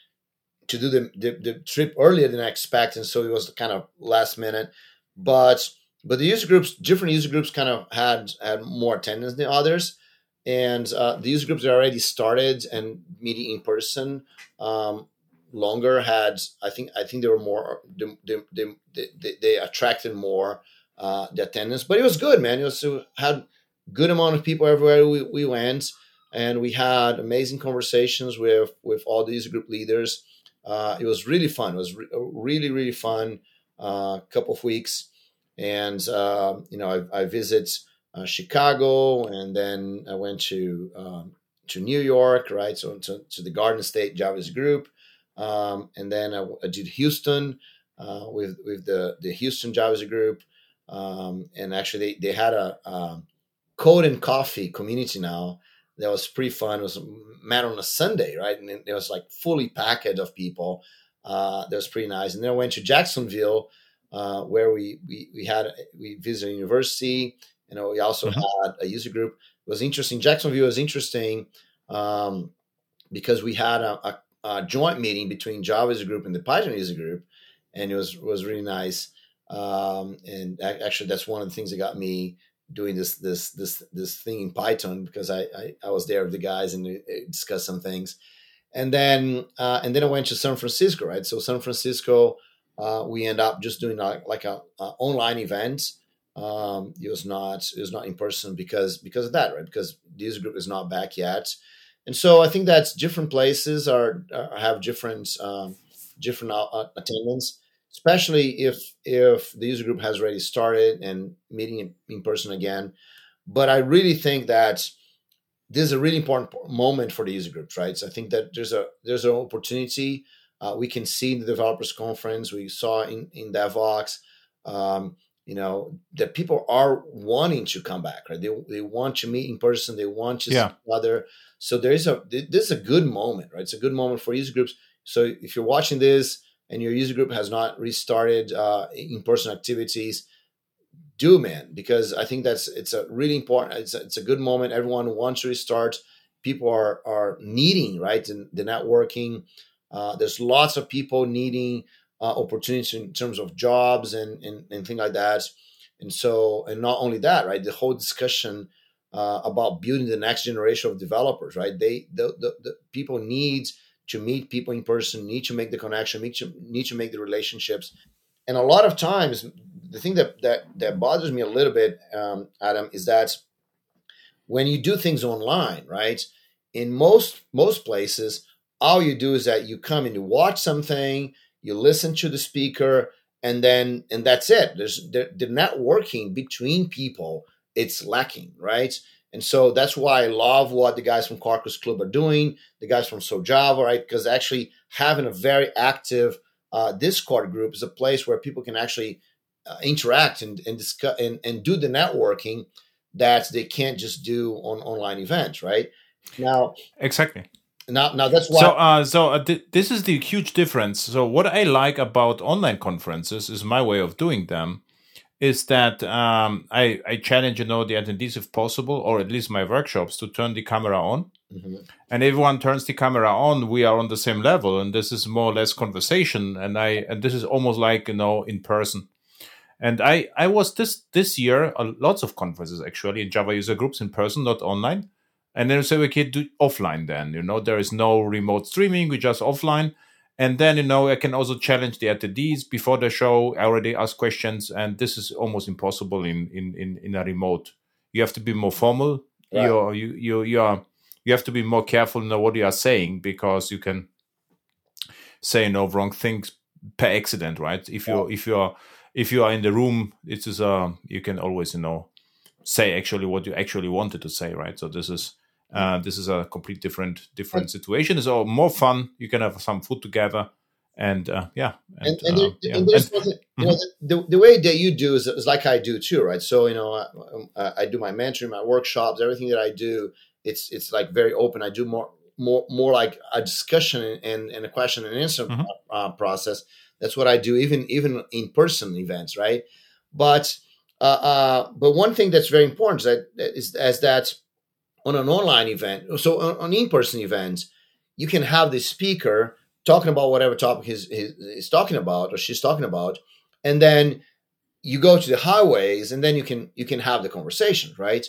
to do the, the, the trip earlier than I expected, and so it was kind of last minute. But but the user groups, different user groups, kind of had had more attendance than others and uh, the user groups already started and meeting in person um, longer had i think i think they were more they, they, they, they attracted more uh, the attendance but it was good man it was it had good amount of people everywhere we, we went, and we had amazing conversations with with all these group leaders. Uh, it was really fun. It was re- really really fun. Uh, couple of weeks, and uh, you know I, I visit uh, Chicago, and then I went to um, to New York, right? So to, to the Garden State Javas group, um, and then I, I, did Houston uh, with with the the Houston Javas group, um, and actually they, they had a, a code and coffee community now that was pretty fun. It was met on a Sunday, right? And it was like fully packed of people. Uh, that was pretty nice. And then I went to Jacksonville, uh, where we, we we had we visited a university. You know, we also mm-hmm. had a user group. It was interesting. Jacksonville was interesting um, because we had a, a, a, joint meeting between Java user group and the Python user group, and it was was really nice. Um, and actually, that's one of the things that got me doing this this this this thing in Python because I I, I was there with the guys and discussed some things, and then uh, and then I went to San Francisco, right? So San Francisco, uh, we end up just doing like, like a, a online event. Um, it was not it was not in person because because of that, right? Because this group is not back yet, and so I think that different places are, are have different um, different uh, attendance especially if if the user group has already started and meeting in, person again. But I really think that this is a really important moment for the user groups, right? So I think that there's a there's an opportunity. Uh, we can see in the developers conference, we saw in in Devoxx, um, you know, that people are wanting to come back, right? They they want to meet in person, they want to yeah. see each other. So there is a this is a good moment, right? It's a good moment for user groups. So if you're watching this and your user group has not restarted uh, in-person activities, do man because I think that's it's a really important. It's a, it's a good moment. Everyone wants to restart. People are are needing right and the networking. Uh, there's lots of people needing uh, opportunities in terms of jobs and, and and things like that. And so, and not only that, right? The whole discussion uh, about building the next generation of developers, right? They the, the, the people need to meet people in person, need to make the connection, need to need to make the relationships. And a lot of times, the thing that that that bothers me a little bit, um, Adam, is that when you do things online, right? In most most places, all you do is that you come and you watch something, you listen to the speaker, and then and that's it. There's the, the networking between people. It's lacking, right? And so that's why I love what the guys from Quarkus Club are doing, the guys from SouJava, right? Because actually having a very active uh, Discord group is a place where people can actually uh, interact and and, discuss, and and do the networking that they can't just do on online events, right? Now, exactly. Now, now that's why. So, uh, so uh, th- this is the huge difference. So, what I like about online conferences is my way of doing them is that um, I, I challenge you know the attendees if possible, or at least my workshops, to turn the camera on. Mm-hmm. And everyone turns the camera on. We are on the same level, and this is more or less conversation. And I and this is almost like you know in person. And I I was this this year uh, lots of conferences actually in Java user groups in person, not online. And then we say we can do offline. Then you know there is no remote streaming. We just offline and then, you know, I can also challenge the attendees before the show. I already ask questions, and this is almost impossible in in in, in a remote. You have to be more formal. Right. You're, you you you are you have to be more careful in what you are saying because you can say no wrong things per accident, right? If you yeah. if you are if you are in the room, it is uh you can always you know say actually what you actually wanted to say, right? So this is uh, this is a complete different different situation. It's all more fun. You can have some food together, and uh, yeah, and, and, and, there, uh, yeah. and there's you know, the, the way that you do is, is like I do too, right? So you know, I, I do my mentoring, my workshops, everything that I do. It's it's like very open. I do more more more like a discussion and, and a question and answer mm-hmm. uh, process. That's what I do, even even in person events, right? But uh, uh, but one thing that's very important is that is as that on an online event, so on, on in-person events, you can have the speaker talking about whatever topic he's, he's, talking about or she's talking about, and then you go to the highways, and then you can you can have the conversation, right?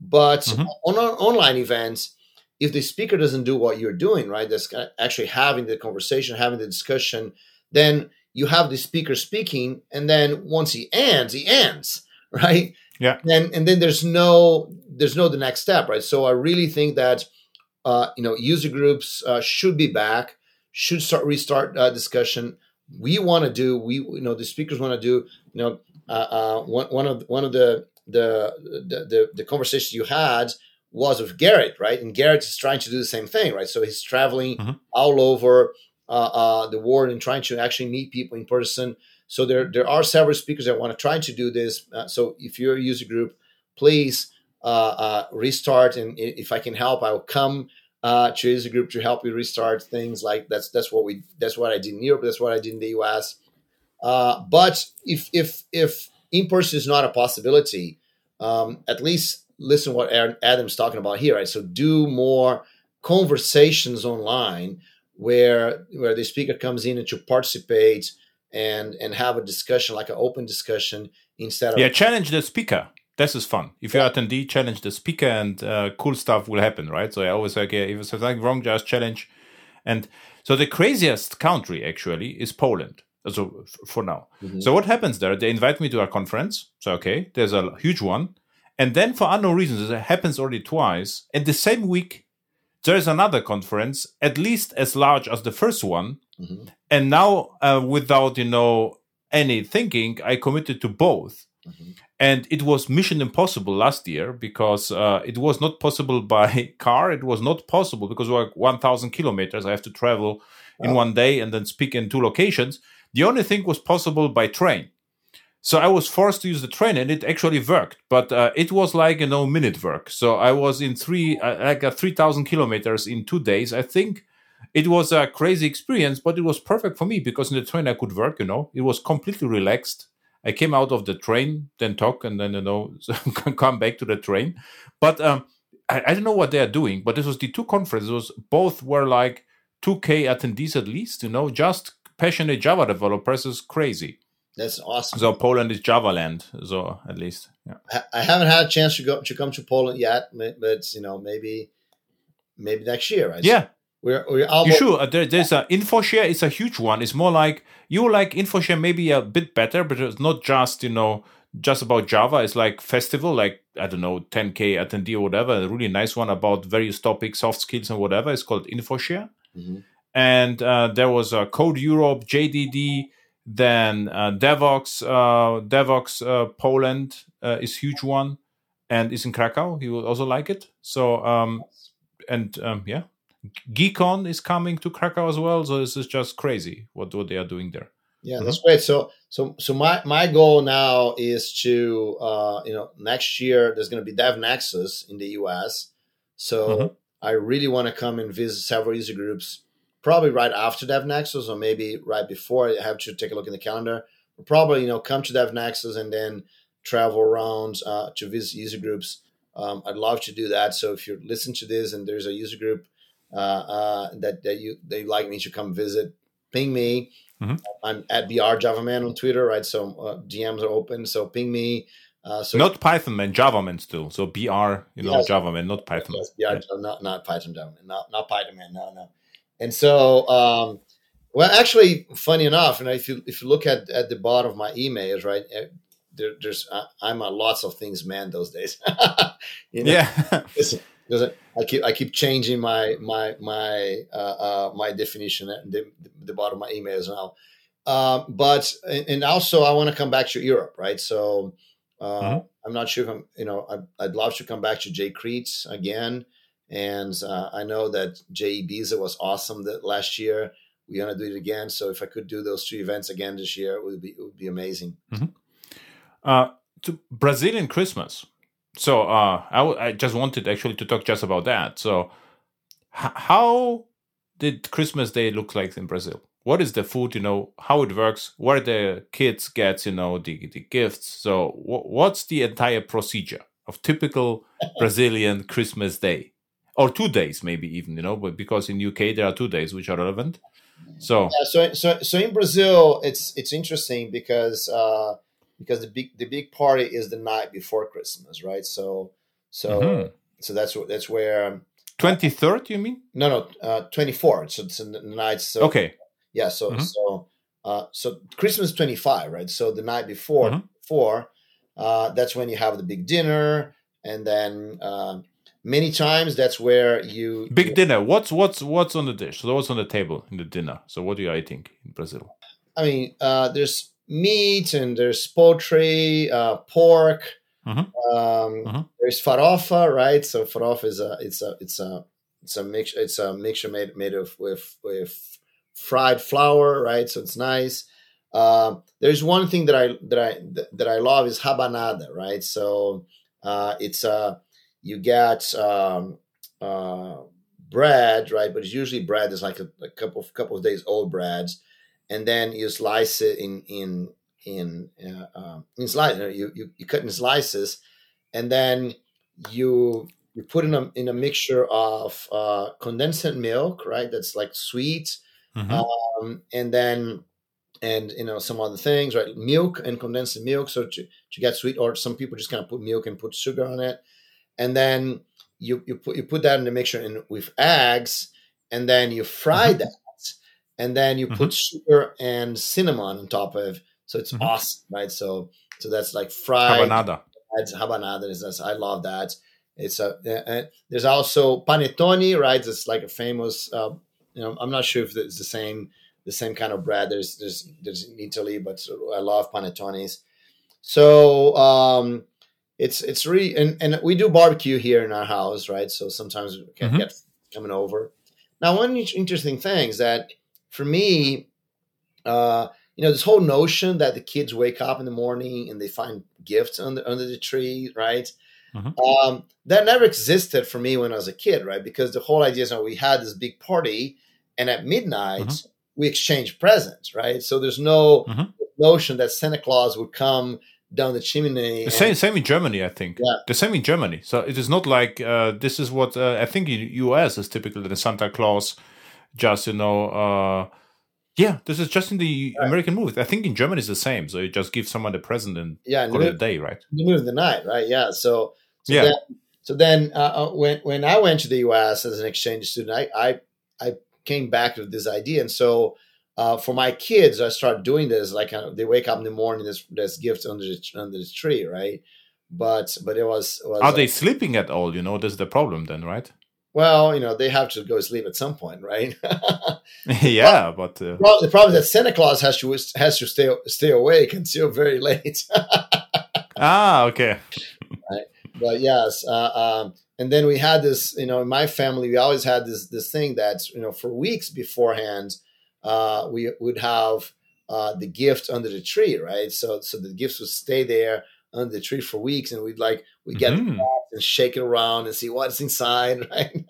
But mm-hmm. on an online events, if the speaker doesn't do what you're doing, right, that's actually having the conversation, having the discussion, then you have the speaker speaking, and then once he ends, he ends, right? Yeah. And and then there's no there's no the next step, right? So I really think that uh, you know user groups uh, should be back, should start restart uh, discussion. We want to do we you know the speakers want to do you know uh, uh, one one of one of the the the the, the conversations you had was with Gerrit, right? And Gerrit is trying to do the same thing, right? So he's traveling Mhm. all over uh, uh, the world and trying to actually meet people in person. So there, there are several speakers that want to try to do this. Uh, so if you're a user group, please uh, uh, restart, and if I can help, I will come uh, to user group to help you restart things. Like that's that's what we that's what I did in Europe. That's what I did in the US. Uh, but if if if in person is not a possibility, um, at least listen what Adam's talking about here, right? So do more conversations online where where the speaker comes in and to participate and and have a discussion like an open discussion instead of Yeah, challenge the speaker. This is fun. If you're attendee, challenge the speaker, and uh, cool stuff will happen, right? So I always say, okay, if there's something wrong, just challenge. And so the craziest country actually is Poland. So for now. Mhm. So what happens there? They invite me to a conference. So okay, there's a huge one, and then for unknown reasons, it happens already twice. And the same week, there is another conference, at least as large as the first one, Mhm. and now uh, without you know any thinking i committed to both. Mhm. and it was mission impossible last year because uh, it was not possible by car. It was not possible because we're 1000 kilometers. I have to travel in one day and then speak in two locations. The only thing was possible by train. So i was forced to use the train and it actually worked. But uh, it was like you know minute work. So i was in three uh, like uh, 3000 kilometers in two days i think it was a crazy experience, but it was perfect for me because in the train I could work, you know, it was completely relaxed. I came out of the train, then talk, and then, you know, come back to the train. But um, I, I don't know what they are doing, but this was the two conferences. Both were like 2K attendees at least, you know, just passionate Java developers is crazy. that's awesome. So Poland is Java land, so at least, yeah. I- I haven't had a chance to go to come to Poland yet, but you know maybe maybe next year. Right? Yeah, we're we're You sure? Uh, there, there's a InfoShare is a huge one. It's more like you like InfoShare maybe a bit better, but it's not just you know just about Java. It's like festival, like I don't know, 10k attendee or whatever. A really nice one about various topics, soft skills and whatever. It's called InfoShare. Mhm. And uh, there was uh, Code Europe, JDD, then uh, Devoxx, uh, Devoxx uh, Poland uh, is huge one, and is in Krakow. You will also like it. So um, and um, yeah, GeeCON is coming to Krakow as well. So this is just crazy what what they are doing there. Yeah, that's great. So, so, so my my goal now is to, uh, you know, next year there's going to be DevNexus in the US. So Mhm. I really want to come and visit several user groups, probably right after DevNexus or maybe right before. I have to take a look in the calendar. Probably, you know, come to DevNexus and then travel around uh, to visit user groups. Um, I'd love to do that. So if you listen to this and there's a user group that that you that you like me to come visit, ping me. I'm at BR Java Man on Twitter, right? So uh, DMs are open. So ping me. Uh, so not Python man, Java man still. So BR, you know, Yes. Java man, not Python. yes. BR, Java- not not Python Java Man, not not Python Man, no, no. And so, um, well, actually, funny enough, and if you if you look at at the bottom of my emails, right, eh, there, there's I, I'm a lots of things man those days. you know? Yeah. Listen, I keep I keep changing my my my uh, uh, my definition at the, the bottom of my emails now. Um, but and and also I want to come back to Europe, right? So uh, Mhm. I'm not sure if I'm you know I, I'd love to come back to Jay Creets again, and uh, I know that Jay Ibiza was awesome that last year. We're gonna do it again. So if I could do those two events again this year, it would be it would be amazing. uh, to Brazilian Christmas. So uh, I, w- I just wanted actually to talk just about that. So h- how did Christmas Day look like in Brazil? What is the food? You know how it works. Where the kids get you know the the gifts. So wh- what's the entire procedure of typical Brazilian Christmas Day? Or two days, maybe even, you know, but because in UK there are two days which are relevant. So Yeah, so so so in Brazil, it's it's interesting because uh, because the big the big party is the night before Christmas, right? So so Mhm. so that's that's where twenty third, you mean? no no uh, twenty fourth. So it's the night. So Okay. yeah. So Mhm. so uh, so Christmas twenty five, right? So the night before Mhm. before uh, that's when you have the big dinner, and then uh, many times that's where you big you, dinner. What's what's what's on the dish? So what's on the table in the dinner? So what are you eating in Brazil? I mean, uh, there's meat and there's poultry, uh, pork. Mhm. Um, Mhm. There's farofa, right? So farofa is a it's a it's a it's a mix it's a mixture made made of with with fried flour, right? So it's nice. Um, there's one thing that I that I that I love is rabanada, right? So uh, it's a you get um, uh, bread, right? But it's usually bread is like a, a couple of couple of days old breads, and then you slice it in in in uh, um, in slice. You, you you cut in slices, and then you you put in a in a mixture of uh, condensed milk, right? That's like sweet, Mhm. um, and then and you know some other things, right? Milk and condensed milk, so to, to get sweet. Or some people just kind of put milk and put sugar on it, and then you you put you put that in the mixture and with eggs, and then you fry Mhm. that, and then you put sugar and cinnamon on top of. So it's Mhm. awesome, right? So so that's like fried Rabanada. that's rabanada is that's, I love that. It's a uh, there's also panettone, right? It's like a famous. Uh, you know, I'm not sure if it's the same the same kind of bread. There's there's there's in Italy, but I love panettones. So um, it's it's really and, and we do barbecue here in our house, right? So sometimes we can Mhm. get coming over. Now, one interesting thing is that for me, uh, you know, this whole notion that the kids wake up in the morning and they find gifts under under the tree, right? Mhm. Um, that never existed for me when I was a kid, right? Because the whole idea is that we had this big party, and at midnight Mhm. we exchanged presents, right? So there's no Mhm. notion that Santa Claus would come down the chimney. The and- same, same in Germany, I think. Yeah. The same in Germany. So it is not like uh, this is what uh, I think in US is typically the Santa Claus, just you know, uh, yeah, this is just in the Right. American movies. I think in Germany it's the same. So you just give someone the present and yeah, in the, call it a mid- day, right? the middle of the night, right? Yeah. So, so Yeah. Then, so then, uh, uh, when when I went to the U.S. as an exchange student, I I, I came back with this idea, and so uh, for my kids, I started doing this. Like uh, they wake up in the morning, there's there's gifts under the under the tree, right? But but it was, was Are they sleeping at all? You know, this is the problem then, right? Well, you know, they have to go to sleep at some point, right? yeah, but uh, well, the problem is that Santa Claus has to has to stay stay awake until very late. ah, okay. but yes uh, um, and then we had this you know in my family we always had this this thing that you know for weeks beforehand uh, we would have uh, the gift under the tree right so so the gifts would stay there under the tree for weeks and we'd like we get Mhm. box and shake it around and see what's inside right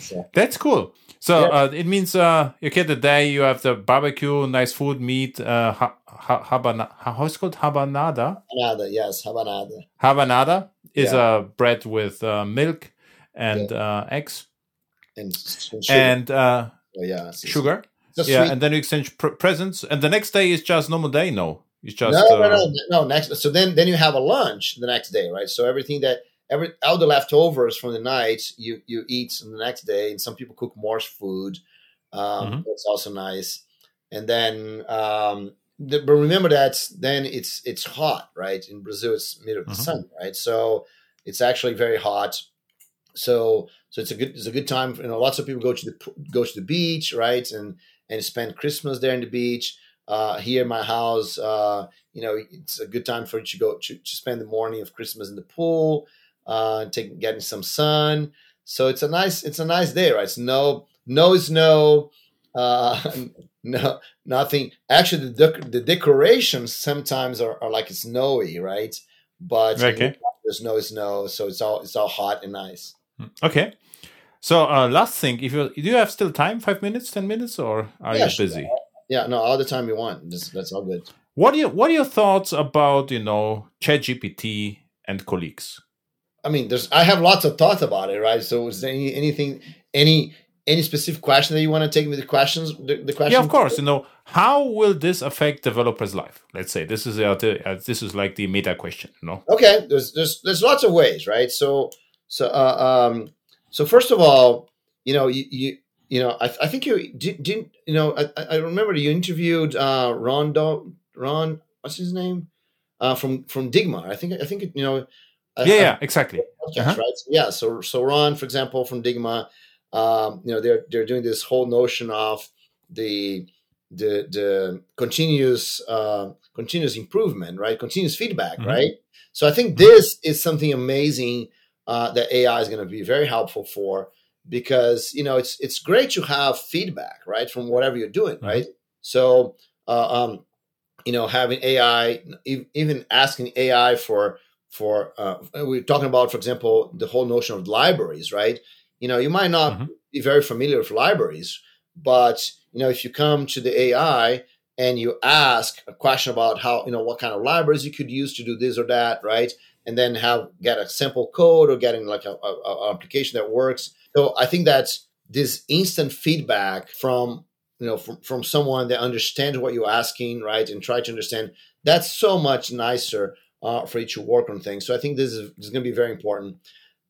so, That's cool. So Yeah. uh, it means uh, you get the day, you have the barbecue, nice food, meat, uh, ha- ha- habana- how is it called? Rabanada? rabanada yes rabanada Rabanada is Yeah. uh, bread with uh, milk and uh, eggs and, and sugar and uh, Oh, yeah sugar. Yeah, sweet- and then you exchange pr- presents. And the next day is just normal day. No, it's just no, no, uh, no, no. Next, so then, then you have a lunch the next day, right? So everything that every all the leftovers from the night you you eat the next day, and some people cook more food. Um, Mhm. That's also nice. And then, um, the, but remember that then it's it's hot, right? In Brazil, it's mid of the Mhm. sun, right? So it's actually very hot. So so it's a good it's a good time. For, you know, lots of people go to the go to the beach, right? And and spend Christmas there in the beach. Uh, here in my house, uh, you know, it's a good time for you to go to, to spend the morning of Christmas in the pool, uh, taking getting some sun. So it's a nice it's a nice day, right? It's no no snow, uh, no nothing. Actually, the dec- the decorations sometimes are, are like snowy, right? But Okay. there's no snow, so it's all it's all hot and nice. okay. So uh, last thing, if you do, you have still time? Five minutes, ten minutes, or are Yeah, you sure. Yeah, no, all the time you want. Just, that's all good. What are your What are your thoughts about you know ChatGPT and colleagues? I mean, there's I have lots of thoughts about it, right? So is there any anything any any specific question that you want to take with the questions? The, the question. Yeah, of course. You know, how will this affect developers' life? Let's say this is uh, this is like the meta question. You know, Okay, there's there's there's lots of ways, right? So so uh, um so first of all, you know you you, you know I, I think you did, didn't you know I, I remember you interviewed uh Ron Do, Ron what's his name uh, from from Digma. I think I think you know. Yeah, yeah, exactly. uh-huh. right? Yeah. So so Ron, for example, from Digma, um, you know, they're they're doing this whole notion of the the the continuous uh, continuous improvement, right? Continuous feedback, mm-hmm. right? So I think this is something amazing uh, that AI is going to be very helpful for because you know it's it's great to have feedback, right, from whatever you're doing, mm-hmm. right? So uh, um, you know, having AI, even asking AI for for uh, we're talking about, for example, the whole notion of libraries, right? You know, you might not mm-hmm. be very familiar with libraries, but you know, if you come to the AI and you ask a question about how, you know, what kind of libraries you could use to do this or that, right? And then have get a simple code or getting like a, a, a application that works. So I think that's this instant feedback from you know from, from someone that understands what you're asking right and try to understand that's so much nicer uh, for you to work on things so i think this is, this is going to be very important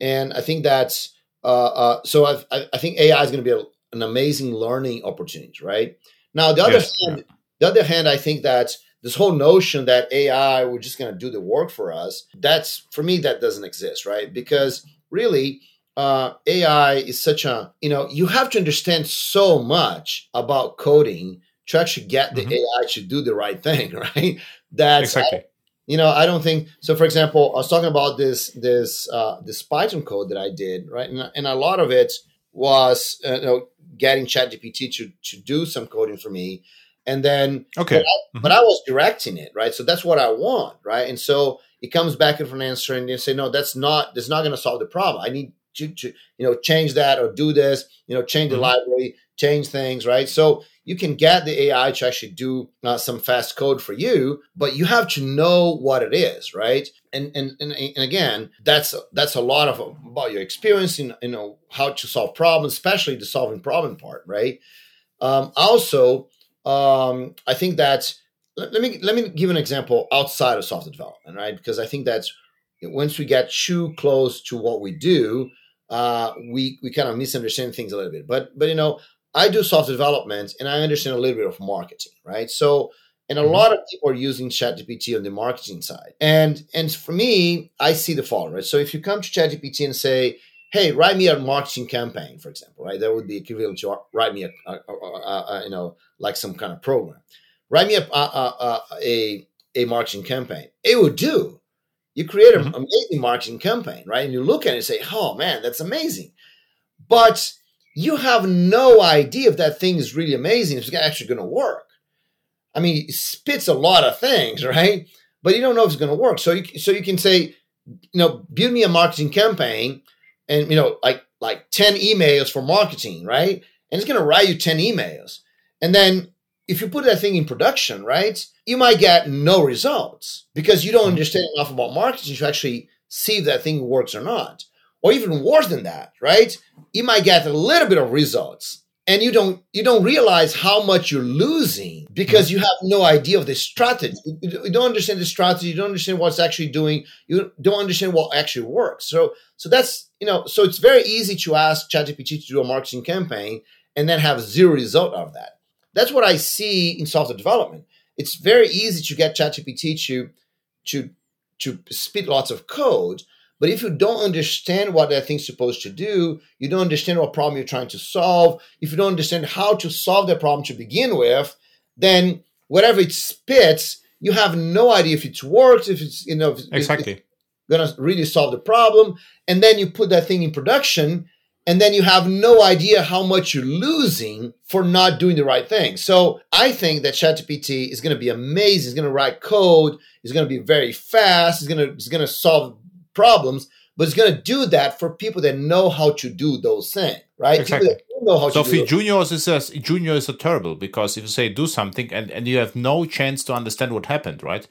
and i think that's uh, uh, so I, I think ai is going to be a, an amazing learning opportunity, right? Now, the other yes. hand, the other hand, I think that this whole notion that AI we're just going to do the work for us, that's for me that doesn't exist, right? Because really, uh, AI is such a you know you have to understand so much about coding to actually get the mm-hmm. AI to do the right thing, right? That's exactly. I, you know, I don't think so. For example, I was talking about this this uh, this Python code that I did, right, and, and a lot of it was uh, you know getting ChatGPT to to do some coding for me, and then okay, but I, mm-hmm. but I, was directing it right. So that's what I want, right? And so it comes back with an answer, and they say, no, that's not that's not going to solve the problem. I need you know change that or do this, you know, change the mm-hmm. library, change things, right? So you can get the AI to actually do uh, some fast code for you, but you have to know what it is, right? And and and, and again, that's that's a lot of about your experience in you know how to solve problems, especially the solving problem part, right? Um, also, um, I think that let, let me let me give an example outside of software development, right? Because I think that's once we get too close to what we do, uh, we we kind of misunderstand things a little bit. But but you know, I do software development and I understand a little bit of marketing, right? So, and a mm-hmm. lot of people are using ChatGPT on the marketing side. And and for me, I see the following, right? So if you come to ChatGPT and say, hey, write me a marketing campaign, for example, right? That would be equivalent to write me a, a, a, a you know, like some kind of program. Write me a, a, a, a marketing campaign. It would do. You create an mm-hmm. amazing marketing campaign, right? And you look at it and say, oh man, that's amazing. But you have no idea if that thing is really amazing, if it's actually going to work. I mean, it spits a lot of things, right? But you don't know if it's going to work. So you, so you can say, you know, build me a marketing campaign and, you know, like, like 10 emails for marketing, right? And it's going to write you 10 emails. And then if you put that thing in production, right, you might get no results because you don't mm-hmm. understand enough about marketing to actually see if that thing works or not or even worse than that, right? You might get a little bit of results and you don't you don't realize how much you're losing because you have no idea of the strategy. You don't understand the strategy. You don't understand what's actually doing. You don't understand what actually works. So so that's you know so it's very easy to ask ChatGPT to do a marketing campaign and then have zero result of that. That's what I see in software development. It's very easy to get ChatGPT to to to spit lots of code but if you don't understand what that thing's supposed to do, you don't understand what problem you're trying to solve, if you don't understand how to solve that problem to begin with, then whatever it spits, you have no idea if it works, if it's you know exactly it's gonna really solve the problem, and then you put that thing in production, and then you have no idea how much you're losing for not doing the right thing. So I think that ChatGPT is going to be amazing. It's going to write code. It's going to be very fast. It's going to it's going to solve problems, but it's going to do that for people that know how to do those things, right? Exactly. so for juniors, it's a, junior a terrible because if you say do something and, and you have no chance to understand what happened, right?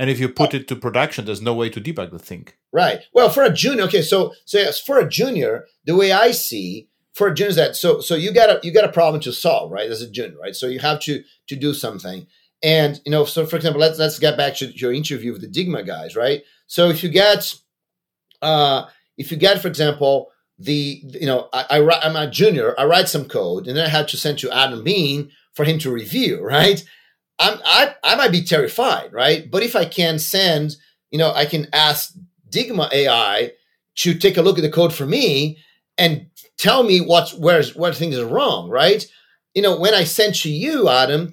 And if you put it to production, there's no way to debug the thing. Right. Well, for a junior, okay. So, so yes, for a junior, the way I see for a junior is that so so you got a you got a problem to solve, right? As a junior, right? So you have to to do something, and you know, so for example, let's let's get back to your interview with the Digma guys, right? So if you get uh, if you get, for example, the you know I, I I'm a junior, I write some code, and then I have to send to Adam Bien for him to review, right? I'm, I, I might be terrified, right? But if I can send, you know, I can ask Digma AI to take a look at the code for me and tell me what's where's what things are wrong, right? You know, when I send to you, Adam,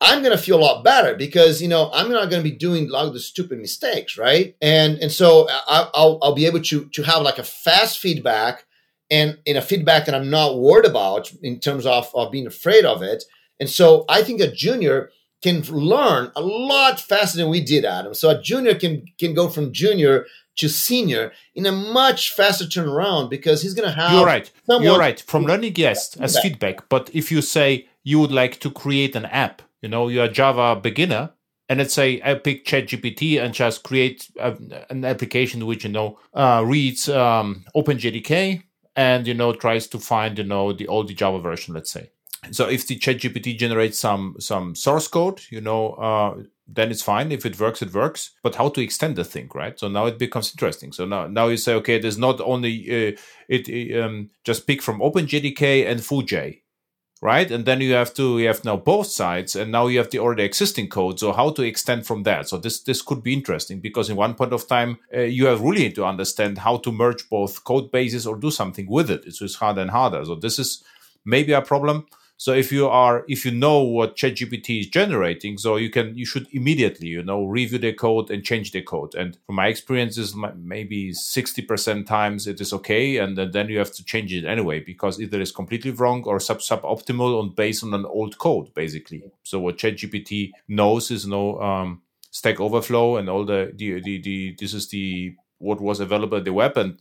I'm to feel a lot better because you know I'm not to be doing a lot of the stupid mistakes, right? And and so I, will I'll be able to to have like a fast feedback and in a feedback that I'm not worried about in terms of of being afraid of it. And so I think a junior can learn a lot faster than we did, Adam. So a junior can can go from junior to senior in a much faster turnaround because he's going to have. You're right. You're right. From learning, yes, as feedback. But if you say you would like to create an app, you know, you're a Java beginner, and let's say I pick ChatGPT and just create a, an application which you know uh, reads um, OpenJDK and you know tries to find you know the old Java version, let's say so if the chat gpt generates some some source code you know uh, then it's fine. If it works it works. But how to extend the thing right? So now it becomes interesting. So now now you say okay there's not only uh, it um, just pick from openjdk and fuj right? And then you have to you have now both sides and now you have the already existing code. So how to extend from that? So this this could be interesting because in one point of time uh, you have really to understand how to merge both code bases or do something with it. It's just harder and harder. So this is maybe a problem so if you are, if you know what ChatGPT is generating, so you can, you should immediately, you know, review the code and change the code. And from my experiences, maybe 60% times it is okay. And then you have to change it anyway, because either it's completely wrong or sub suboptimal on based on an old code, basically. So what ChatGPT knows is no, um, Stack Overflow and all the, the, the, the, this is the, what was available at the web and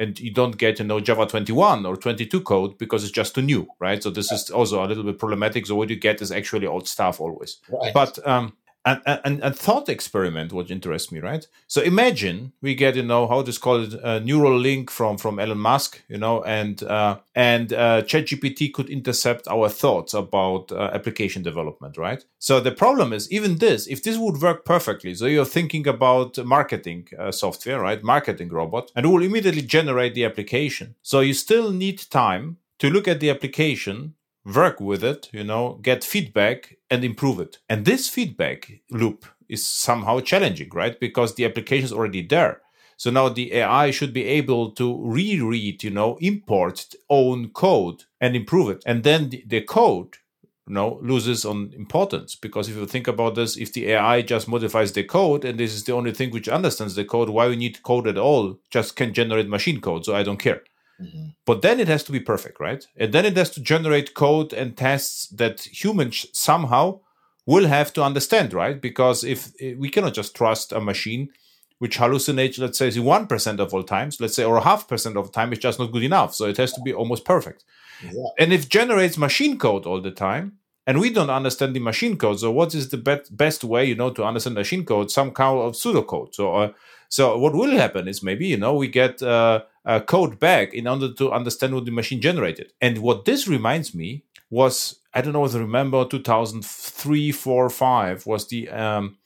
and you don't get you know Java 21 or 22 code because it's just too new, right? So this is also a little bit problematic. So what you get is actually old stuff always. Right. But um, and, and, and thought experiment what interests me right? So imagine we get you know how to call it a Neuralink from from elon musk you know and uh, and uh, ChatGPT could intercept our thoughts about uh, application development right? So the problem is even this if this would work perfectly so you're thinking about marketing uh, software right? Marketing robot and it will immediately generate the application. So you still need time to look at the application work with it, you know, get feedback and improve it. And this feedback loop is somehow challenging, right? Because the application is already there. So now the AI should be able to reread, you know, import own code and improve it. And then the, the code, you know, loses on importance because if you think about this, if the AI just modifies the code and this is the only thing which understands the code, why we need code at all? Just can generate machine code. So I don't care. Mm-hmm. But then it has to be perfect, right? And then it has to generate code and tests that humans somehow will have to understand, right? Because if we cannot just trust a machine which hallucinates, let's say, one percent of all times, let's say, or half percent of the time, it's just not good enough. So it has to be almost perfect. Yeah. And if generates machine code all the time, and we don't understand the machine code, so what is the be- best way, you know, to understand machine code? Some kind of pseudocode. So, uh, so what will happen is maybe you know we get uh, uh, code back in order to understand what the machine generated. And what this reminds me was I don't know if you remember 2003, 4, 5 was the um,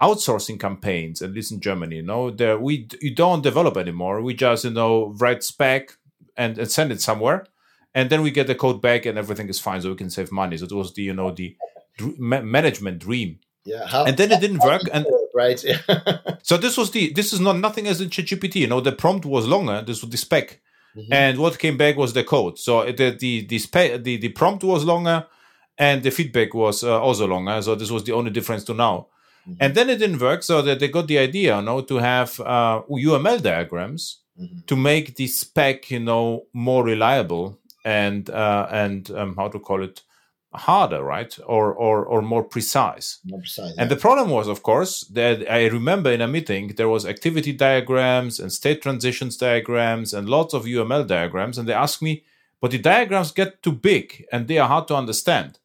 outsourcing campaigns, at least in Germany. You know, there we you don't develop anymore. We just you know write spec and, and send it somewhere, and then we get the code back and everything is fine, so we can save money. So it was the you know the management dream. Yeah, how, and then it didn't work, and right? so this was the this is not nothing as in ChatGPT. You know, the prompt was longer. This was the spec, mm-hmm. and what came back was the code. So the the the spec the, the prompt was longer, and the feedback was uh, also longer. So this was the only difference to now. Mm-hmm. And then it didn't work, so that they got the idea, you know, to have uh, UML diagrams mm-hmm. to make the spec, you know, more reliable and uh, and um, how to call it harder, right, or or or more precise. More precise. And the problem was, of course, that I remember in a meeting there was activity diagrams and state transitions diagrams and lots of UML diagrams, and they asked me, but the diagrams get too big and they are hard to understand.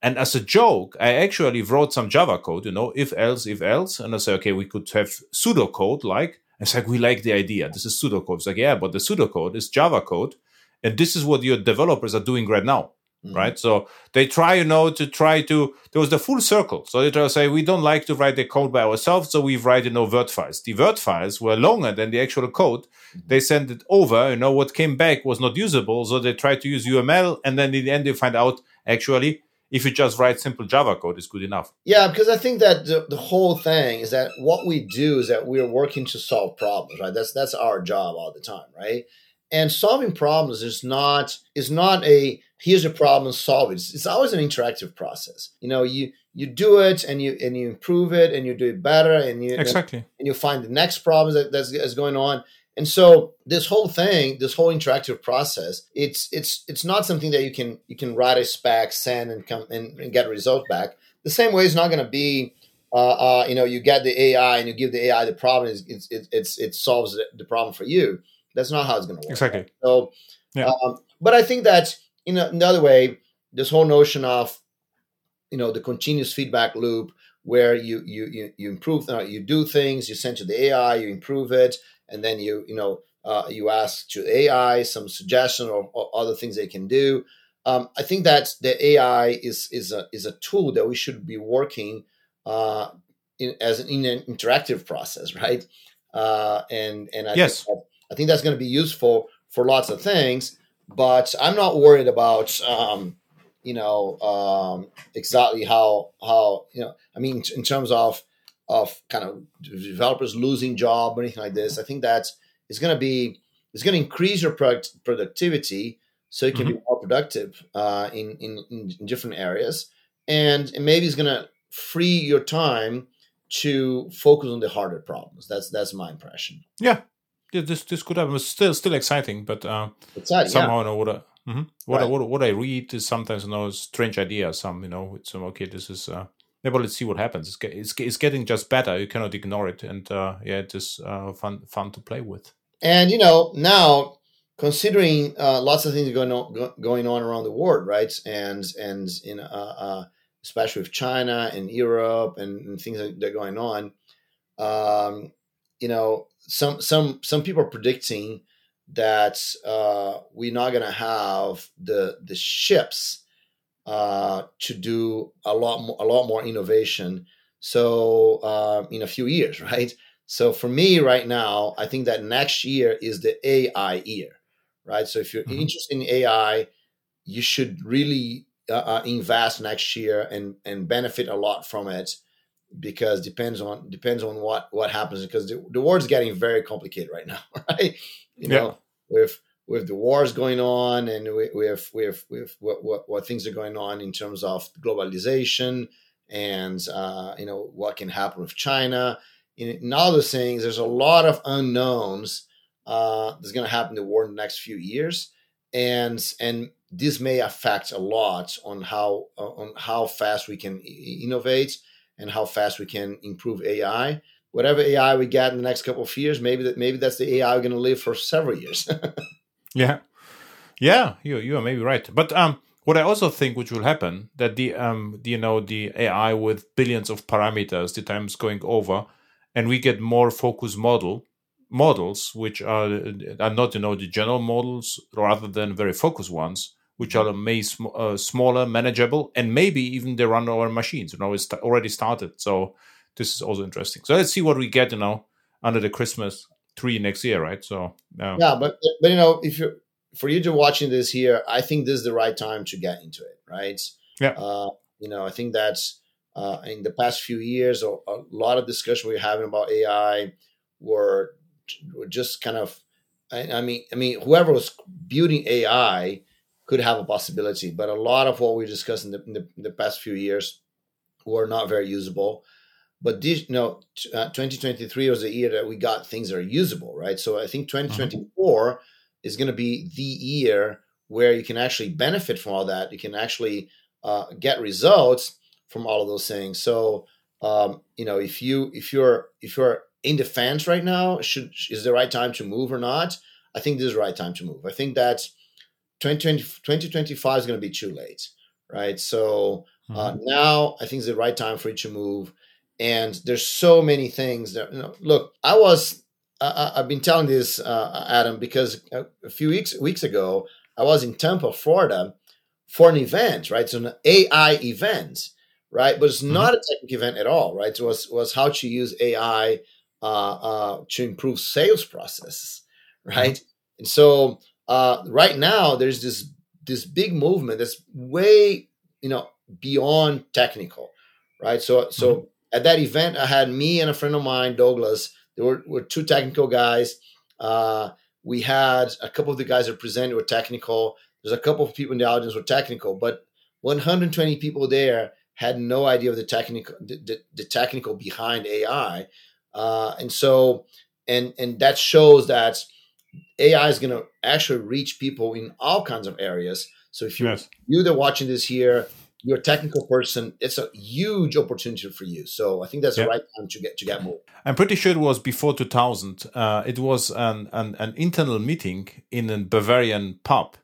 And as a joke, I actually wrote some Java code, you know, if else, if else, and I said, okay, we could have pseudocode like. It's like we like the idea. This is pseudocode. It's like yeah, but the pseudocode is Java code, and this is what your developers are doing right now Mm-hmm. Right. So they try, you know, to try to, there was the full circle. So they try to say, we don't like to write the code by ourselves. So we write, you know, Word files. The Word files were longer than the actual code. Mm-hmm. They sent it over, you know, what came back was not usable. So they tried to use UML. And then in the end, they find out actually if you just write simple Java code, it's good enough. Yeah, because I think that the, the whole thing is that what we do is that we're working to solve problems, right? That's that's our job all the time, right? And solving problems is not is not a here's a problem, solve it. It's, it's always an interactive process. You know, you you do it and you and you improve it and you do it better and you exactly and, you find the next problem that, that's, that's going on and so this whole thing, this whole interactive process, it's it's it's not something that you can you can write a spec, send, and come and, and get a result back. The same way, it's not going to be, uh, uh, you know, you get the AI and you give the AI the problem, it's it's it's it solves the problem for you. That's not how it's going to work. Exactly. So, yeah. Um, but I think that in another way, this whole notion of, you know, the continuous feedback loop where you you you, you improve, uh, you do things, you send to the AI, you improve it, and then you you know uh, you ask to AI some suggestion or, or, other things they can do. Um, I think that the AI is is a is a tool that we should be working uh, in, as an, in an interactive process, right? Uh, and and I yes, think I think that's going to be useful for lots of things. But I'm not worried about um, you know um, exactly how how you know. I mean, in terms of of kind of developers losing job or anything like this. I think that it's going to be it's going to increase your product productivity so you can mm-hmm. be more productive uh, in, in, in different areas, and, and maybe it's going to free your time to focus on the harder problems. That's that's my impression. Yeah, yeah this this could happen. It's still still exciting, but uh, somehow yeah. know what. I, mm-hmm. What, right. I, what, what I read is sometimes you know strange ideas. Some you know it's okay. This is uh, yeah, but let's see what happens. It's, it's, it's getting just better. You cannot ignore it, and uh, yeah, it is uh, fun fun to play with. And you know now, considering uh, lots of things going on go, going on around the world, right? And and in uh, uh, especially with China and Europe and, and things that are going on, um, you know, some some some people are predicting that uh, we're not going to have the the ships uh, to do a lot more, a lot more innovation. So uh, in a few years, right? So for me right now, I think that next year is the AI year, right? So if you're mm-hmm. interested in AI, you should really uh, uh, invest next year and and benefit a lot from it because depends on depends on what what happens because the, the world's getting very complicated right now, right? You know, with with the wars going on and with with with, with what, what, what things are going on in terms of globalization and uh, you know what can happen with China. In, in, all those things, there's a lot of unknowns uh, that's going to happen in the war in the next few years, and and this may affect a lot on how on how fast we can innovate and how fast we can improve AI. Whatever AI we get in the next couple of years, maybe that maybe that's the AI we're going to live for several years. Yeah, yeah, you you are maybe right. But um, what I also think which will happen that the um, you know, the AI with billions of parameters, the time is going over, and we get more focused model models which are are not you know the general models rather than very focused ones which are may sm- uh, smaller manageable and maybe even they run our machines you know it's already started so this is also interesting so let's see what we get you know under the christmas tree next year, right? So yeah, yeah but but you know, if you for you to watching this here, I think this is the right time to get into it, right? Yeah. Uh, you know, I think that's uh, in the past few years, a, a lot of discussion we're having about AI were, were just kind of, I, I mean, I mean, whoever was building AI could have a possibility, but a lot of what we discussed in the, in the, in the past few years were not very usable. But this, you know, uh, 2023 was a year that we got things that are usable, right? So I think 2024 mm-hmm. is going to be the year where you can actually benefit from all that. You can actually uh, get results from all of those things. So um, you know, if you if you're if you're in the fence right now, should is the right time to move or not? I think this is the right time to move. I think that 2020, 2025 is going to be too late, right? So uh, mm-hmm. now I think it's the right time for it to move and there's so many things that you know, look i was I, have been telling this uh, adam because a, few weeks weeks ago i was in tampa florida for an event right so an ai event right but it's mm-hmm. not a technical event at all right it was was how to use ai uh, uh, to improve sales processes right mm-hmm. and so uh, right now there's this this big movement that's way you know beyond technical, right? So so mm-hmm. at that event, I had me and a friend of mine, Douglas. There were, were two technical guys. Uh, we had a couple of the guys that presented were technical. There's a couple of people in the audience were technical, but 120 people there had no idea of the technical the, the, the technical behind AI, uh, and so and and that shows that AI is going to actually reach people in all kinds of areas. So if you yes. you that watching this here, you're a technical person, it's a huge opportunity for you. So I think that's the right time to get to get more. I'm pretty sure it was before 2000. Uh, it was an, an, an internal meeting in a Bavarian pub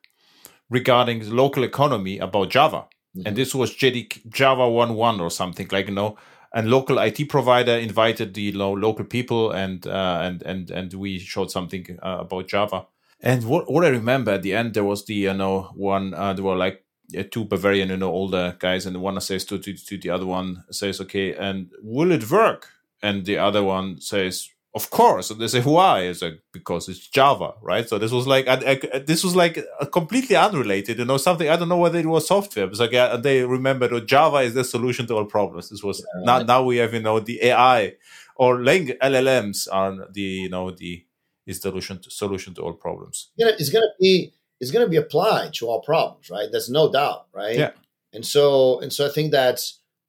regarding the local economy about Java. Mm-hmm. And this was JD, Java 1.1 or something like, you know, and local IT provider invited the know, local people and, uh, and, and, and we showed something uh, about Java. And what, what I remember at the end, there was the, you know, one, uh, there were like two Bavarian, you know, older guys, and one says to, to, to the other one says, "Okay, and will it work?" And the other one says, "Of course." And they say, "Why?" It's like because it's Java, right? So this was like I, I, this was like completely unrelated, you know, something I don't know whether it was software. It's like yeah, they remember that Java is the solution to all problems. This was yeah, now now we have you know the AI or lang- LLMs are the you know the is the solution to, solution to all problems. It's gonna be is going to be applied to all problems, right? There's no doubt, right? Yeah. And so, and so, I think that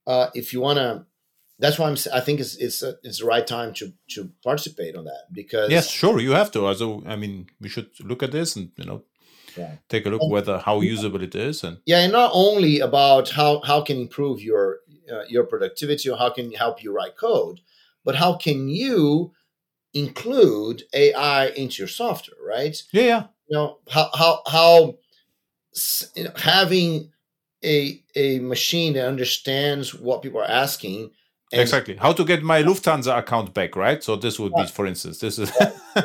uh, if you want to, that's why I'm. I think it's it's a, it's the right time to to participate on that because yes, sure, you have to. Also, I mean, we should look at this and you know yeah. take a look and, whether how usable it is and yeah, and not only about how how can improve your uh, your productivity or how can help you write code, but how can you include AI into your software, right? Yeah, yeah you know how how how you know, having a a machine that understands what people are asking exactly. How to get my lufthansa account back right? So this would be for instance this is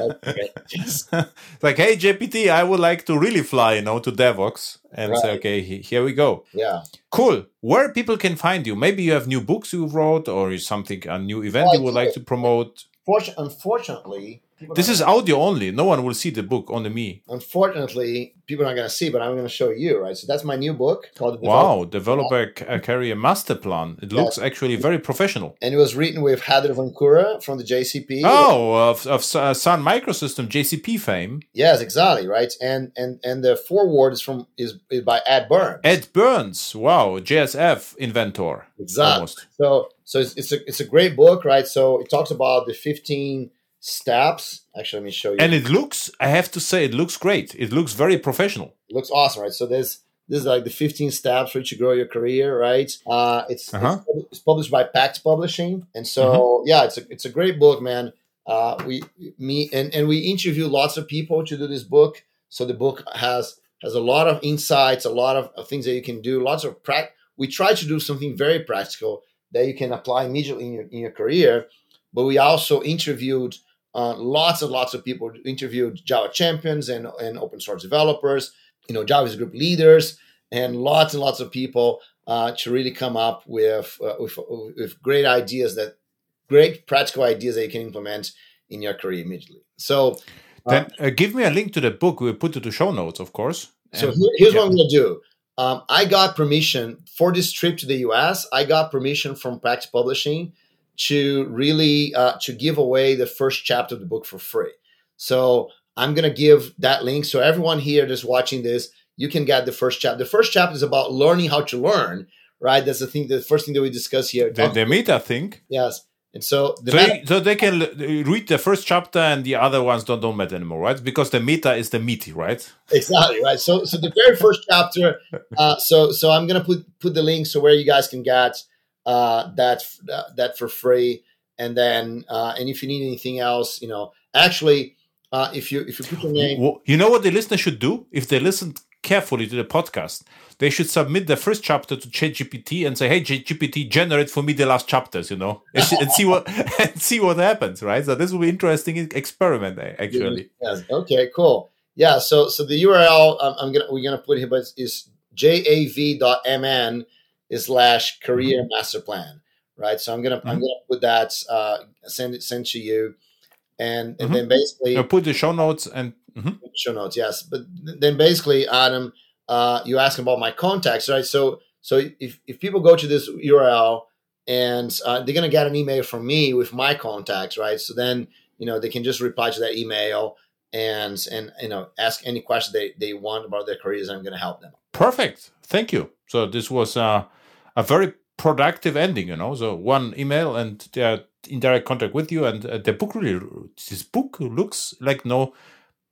like hey JPT, i would like to really fly you know to Devoxx and right. say okay here we go. Yeah. Cool. Where people can find you? Maybe you have new books you wrote or something a new event well, you would like to promote? Unfortunately this is audio only. No one will see the book, only me. Unfortunately, people are not going to see, but I'm going to show you, right? So that's my new book called Wow, Developer uh, Career Master Plan. It looks yes. actually very professional. And it was written with Heather Vancura from the JCP. Oh, of, of uh, Sun Microsystem JCP fame. Yes, exactly, right? And and and the foreword is from is, is by Ed Burns. Ed Burns, wow, JSF inventor. Exactly. Almost. So so it's, it's a it's a great book, right? So it talks about the 15 steps. Actually, let me show you. And it looks, I have to say, it looks great. It looks very professional. It looks awesome, right? So there's this is like the 15 steps for you to grow your career, right? Uh, it's, uh-huh. it's, it's published by Packt Publishing, and so uh-huh. yeah, it's a it's a great book, man. Uh, we me and and we interview lots of people to do this book, so the book has has a lot of insights, a lot of, of things that you can do, lots of prac. We try to do something very practical that you can apply immediately in your in your career, but we also interviewed uh, lots and lots of people interviewed Java champions and, and open source developers, you know, Java's group leaders, and lots and lots of people uh, to really come up with, uh, with, with great ideas that great practical ideas that you can implement in your career immediately. So, uh, then uh, give me a link to the book. We'll put it to show notes, of course. So here, here's yeah. what I'm going to do. Um, I got permission for this trip to the US. I got permission from Packt Publishing to really uh, to give away the first chapter of the book for free. So I'm gonna give that link. So everyone here that's watching this, you can get the first chapter. The first chapter is about learning how to learn, right? That's the thing. The first thing that we discuss here. The, the meta thing. Yes. And so, the so, meta- so they can read the first chapter and the other ones don't don't matter anymore, right? Because the meta is the meaty, right? Exactly, right. So, so the very first chapter. Uh, so, so I'm gonna put put the link so where you guys can get uh, that that for free. And then, uh, and if you need anything else, you know, actually, uh, if you if you put your name, well, you know what the listener should do if they listen carefully to the podcast, they should submit the first chapter to ChatGPT and say, "Hey, ChatGPT, generate for me the last chapters," you know, and, see what and see what happens, right? So this will be interesting experiment, eh, actually. Yes. Okay. Cool. Yeah. So so the URL I'm, I'm gonna we're gonna put here, but is jav.mn slash career mm-hmm. master plan, right? So I'm gonna mm-hmm. I'm gonna put that uh, send it send to you, and and mm-hmm. then basically I'll put the show notes and mm-hmm. show notes, yes. But then basically, Adam, uh, you ask about my contacts, right? So So if, if people go to this URL and uh, they're to get an email from me with my contacts, right? So then, you know, they can just reply to that email and, and, you know, ask any question they, they want about their careers. I'm going to help them. Perfect. Thank you. So this was uh, a very productive ending, you know. So one email and they're in direct contact with you. And uh, the book really, this book looks like no,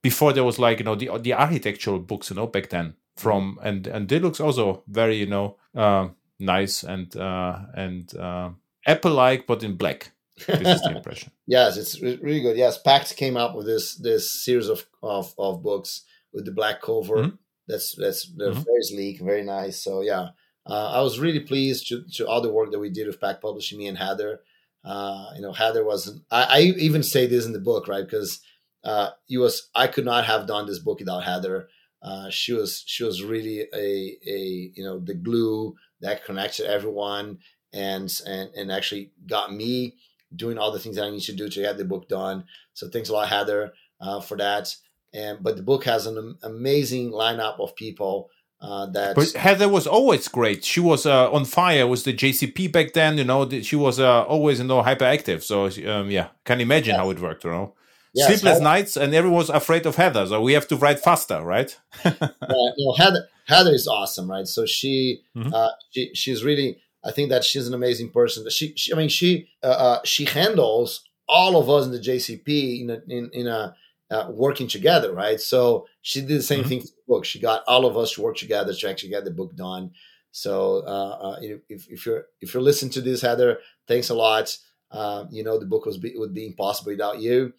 before there was like, you know, the, the architectural books, you know, back then from, and, and they looks also very, you know, uh, nice and, uh, and, uh, Apple-like, but in black. This is the impression. yes, it's really good. Yes, Packt came up with this this series of of, of books with the black cover. Mm-hmm. That's that's mm-hmm. very sleek, very nice. So yeah, uh, I was really pleased to, to all the work that we did with Packt Publishing, me and Heather. Uh, you know, Heather wasn't. I, I, even say this in the book, right? Because uh, it was I could not have done this book without Heather. Uh, she was she was really a a you know the glue that connected everyone and and and actually got me doing all the things that I need to do to get the book done. So thanks a lot, Heather, uh, for that. And but the book has an amazing lineup of people uh, that but Heather was always great. She was uh, on fire with the JCP back then. You know, she was uh, always you know hyperactive. So um, yeah, can imagine yeah. how it worked. You know, yes, sleepless Heather. nights, and everyone was afraid of Heather. So we have to write faster, right? yeah, you know, Heather Heather is awesome, right? So she mm-hmm. Uh, she she's really. I think that she's an amazing person. She, she I mean, she uh, uh, she handles all of us in the JCP in a, in, in a uh, working together, right? So she did the same mm-hmm. thing for the book. She got all of us to work together to actually get the book done. So uh, uh, if, if you're if you're listening to this, Heather, thanks a lot. Uh, you know the book was be, would be impossible without you,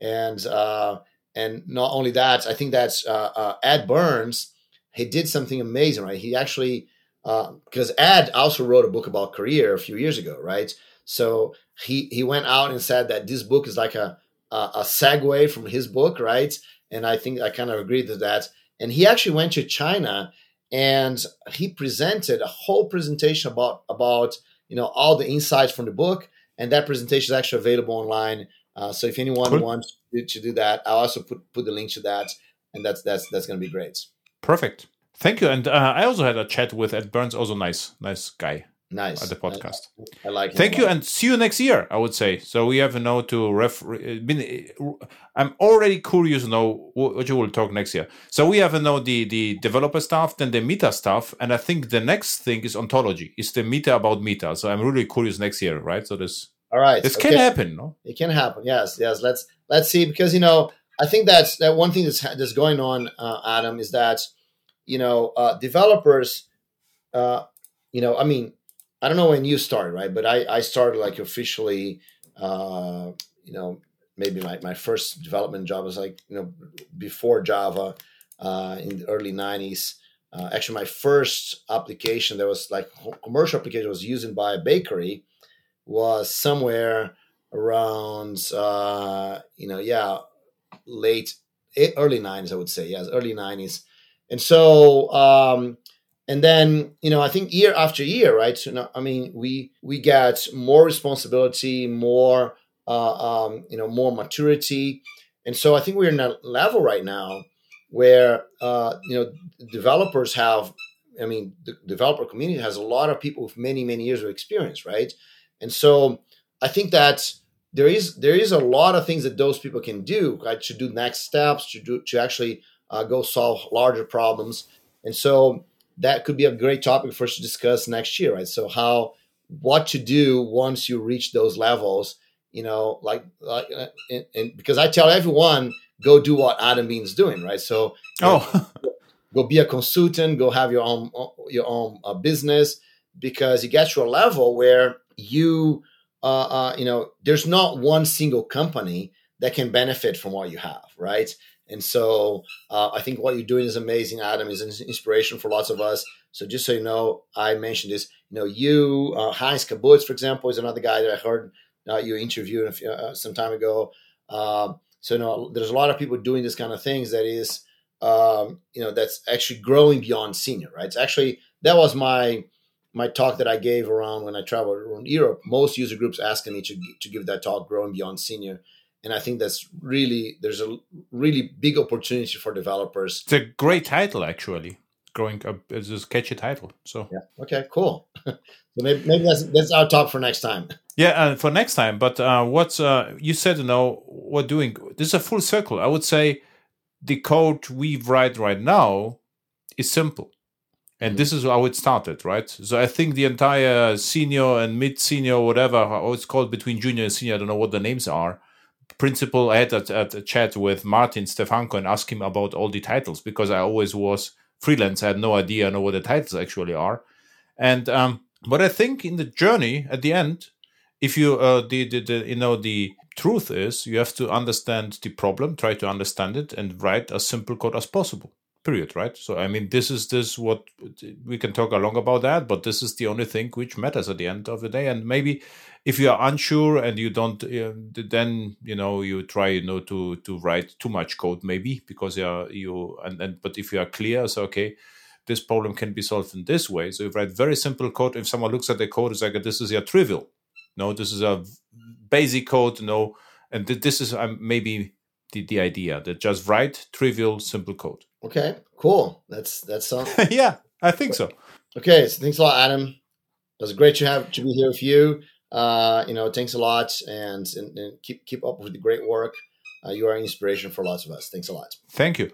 and uh, and not only that, I think that's uh, Ed Burns. He did something amazing, right? He actually because Ed also wrote a book about career a few years ago, right? So he he went out and said that this book is like a uh, a segue from his book, right? And I think I kind of agree to that. And he actually went to China and he presented a whole presentation about about you know all the insights from the book. And that presentation is actually available online. Uh, so if anyone cool. wants to, to do that, I'll also put put the link to that, and that's that's that's going to be great. Perfect. Thank you. And uh, I also had a chat with Ed Burns, also nice, nice guy. Nice. At the podcast. I, I like. Thank you, and see you next year. I would say. So we have a note to ref. Been, I'm already curious to know what you will talk next year. So we have a know the the developer stuff, then the meta stuff, and I think the next thing is ontology. Is the meta about meta? So I'm really curious next year, right? So this. All right. This okay. can happen, no? It can happen. Yes, yes. Let's let's see because you know I think that's that one thing that's that's going on, uh, Adam, is that you know uh, developers, uh, you know, I mean I don't know when you started, right? But I, I started like officially, uh, you know, maybe my, my first development job was like, you know, before Java uh, in the early 90s. Uh, actually, my first application that was like commercial application was used by a bakery was somewhere around, uh, you know, yeah, late, early 90s, I would say. Yes, early 90s. And so, um, and then you know i think year after year right? So, now, i mean we we get more responsibility more uh, um, you know more maturity. And so i think we're in a level right now where uh, you know developers have i mean the developer community has a lot of people with many many years of experience right? And so i think that there is there is a lot of things that those people can do right? To do next steps to do to actually uh, go solve larger problems. And so that could be a great topic for us to discuss next year, right? So how what to do once you reach those levels, you know, like, like uh, and, and because I tell everyone go do what Adam Bien's doing, right? So oh. go be a consultant, go have your own your own uh, business because you get to a level where you uh, uh, you know there's not one single company that can benefit from what you have, right? And so uh, I think what you're doing is amazing, Adam. is an inspiration for lots of us. So just so you know, I mentioned this. You know, you uh, Heinz Kabutz, for example, is another guy that I heard uh, you interviewed uh, some time ago. Um, so you know, there's a lot of people doing this kind of things. That is, um, you know, that's actually growing beyond senior, right? It's actually that was my my talk that I gave around when I traveled around Europe. Most user groups asking me to to give that talk, growing beyond senior and I think that's really there's a really big opportunity for developers. It's a great title, actually. growing up as a catchy title. So yeah, okay, cool. so maybe, maybe that's that's our talk for next time. Yeah, and for next time. But uh, what's uh, you said? You know, we're doing this is a full circle. I would say the code we write right now is simple. And mm-hmm. this is how it started, right? So I think the entire senior and mid senior, whatever, how it's called between junior and senior, I don't know what the names are. Principal, I had a, a chat with Martin Stefanko and asked him about all the titles because I always was freelance. I had no idea, know what the titles actually are. And, um, but I think in the journey at the end, if you, uh, the, the, the, you know, the truth is you have to understand the problem, try to understand it and write as simple code as possible period right? So i mean this is this what we can talk along about that but this is the only thing which matters at the end of the day. And maybe if you are unsure and you don't uh, then you know you try you know to to write too much code maybe because you are you and, and but if you are clear so okay this problem can be solved in this way. So you write very simple code. If someone looks at the code it's like this is a trivial. No this is a basic code no. And this is um, maybe the, the idea that just write trivial simple code Okay, cool. That's that's all. yeah, I think so. Okay, so thanks a lot, Adam. It was great to have to be here with you. Uh, you know, thanks a lot, and, and, and keep keep up with the great work. Uh, you are an inspiration for lots of us. Thanks a lot. Thank you.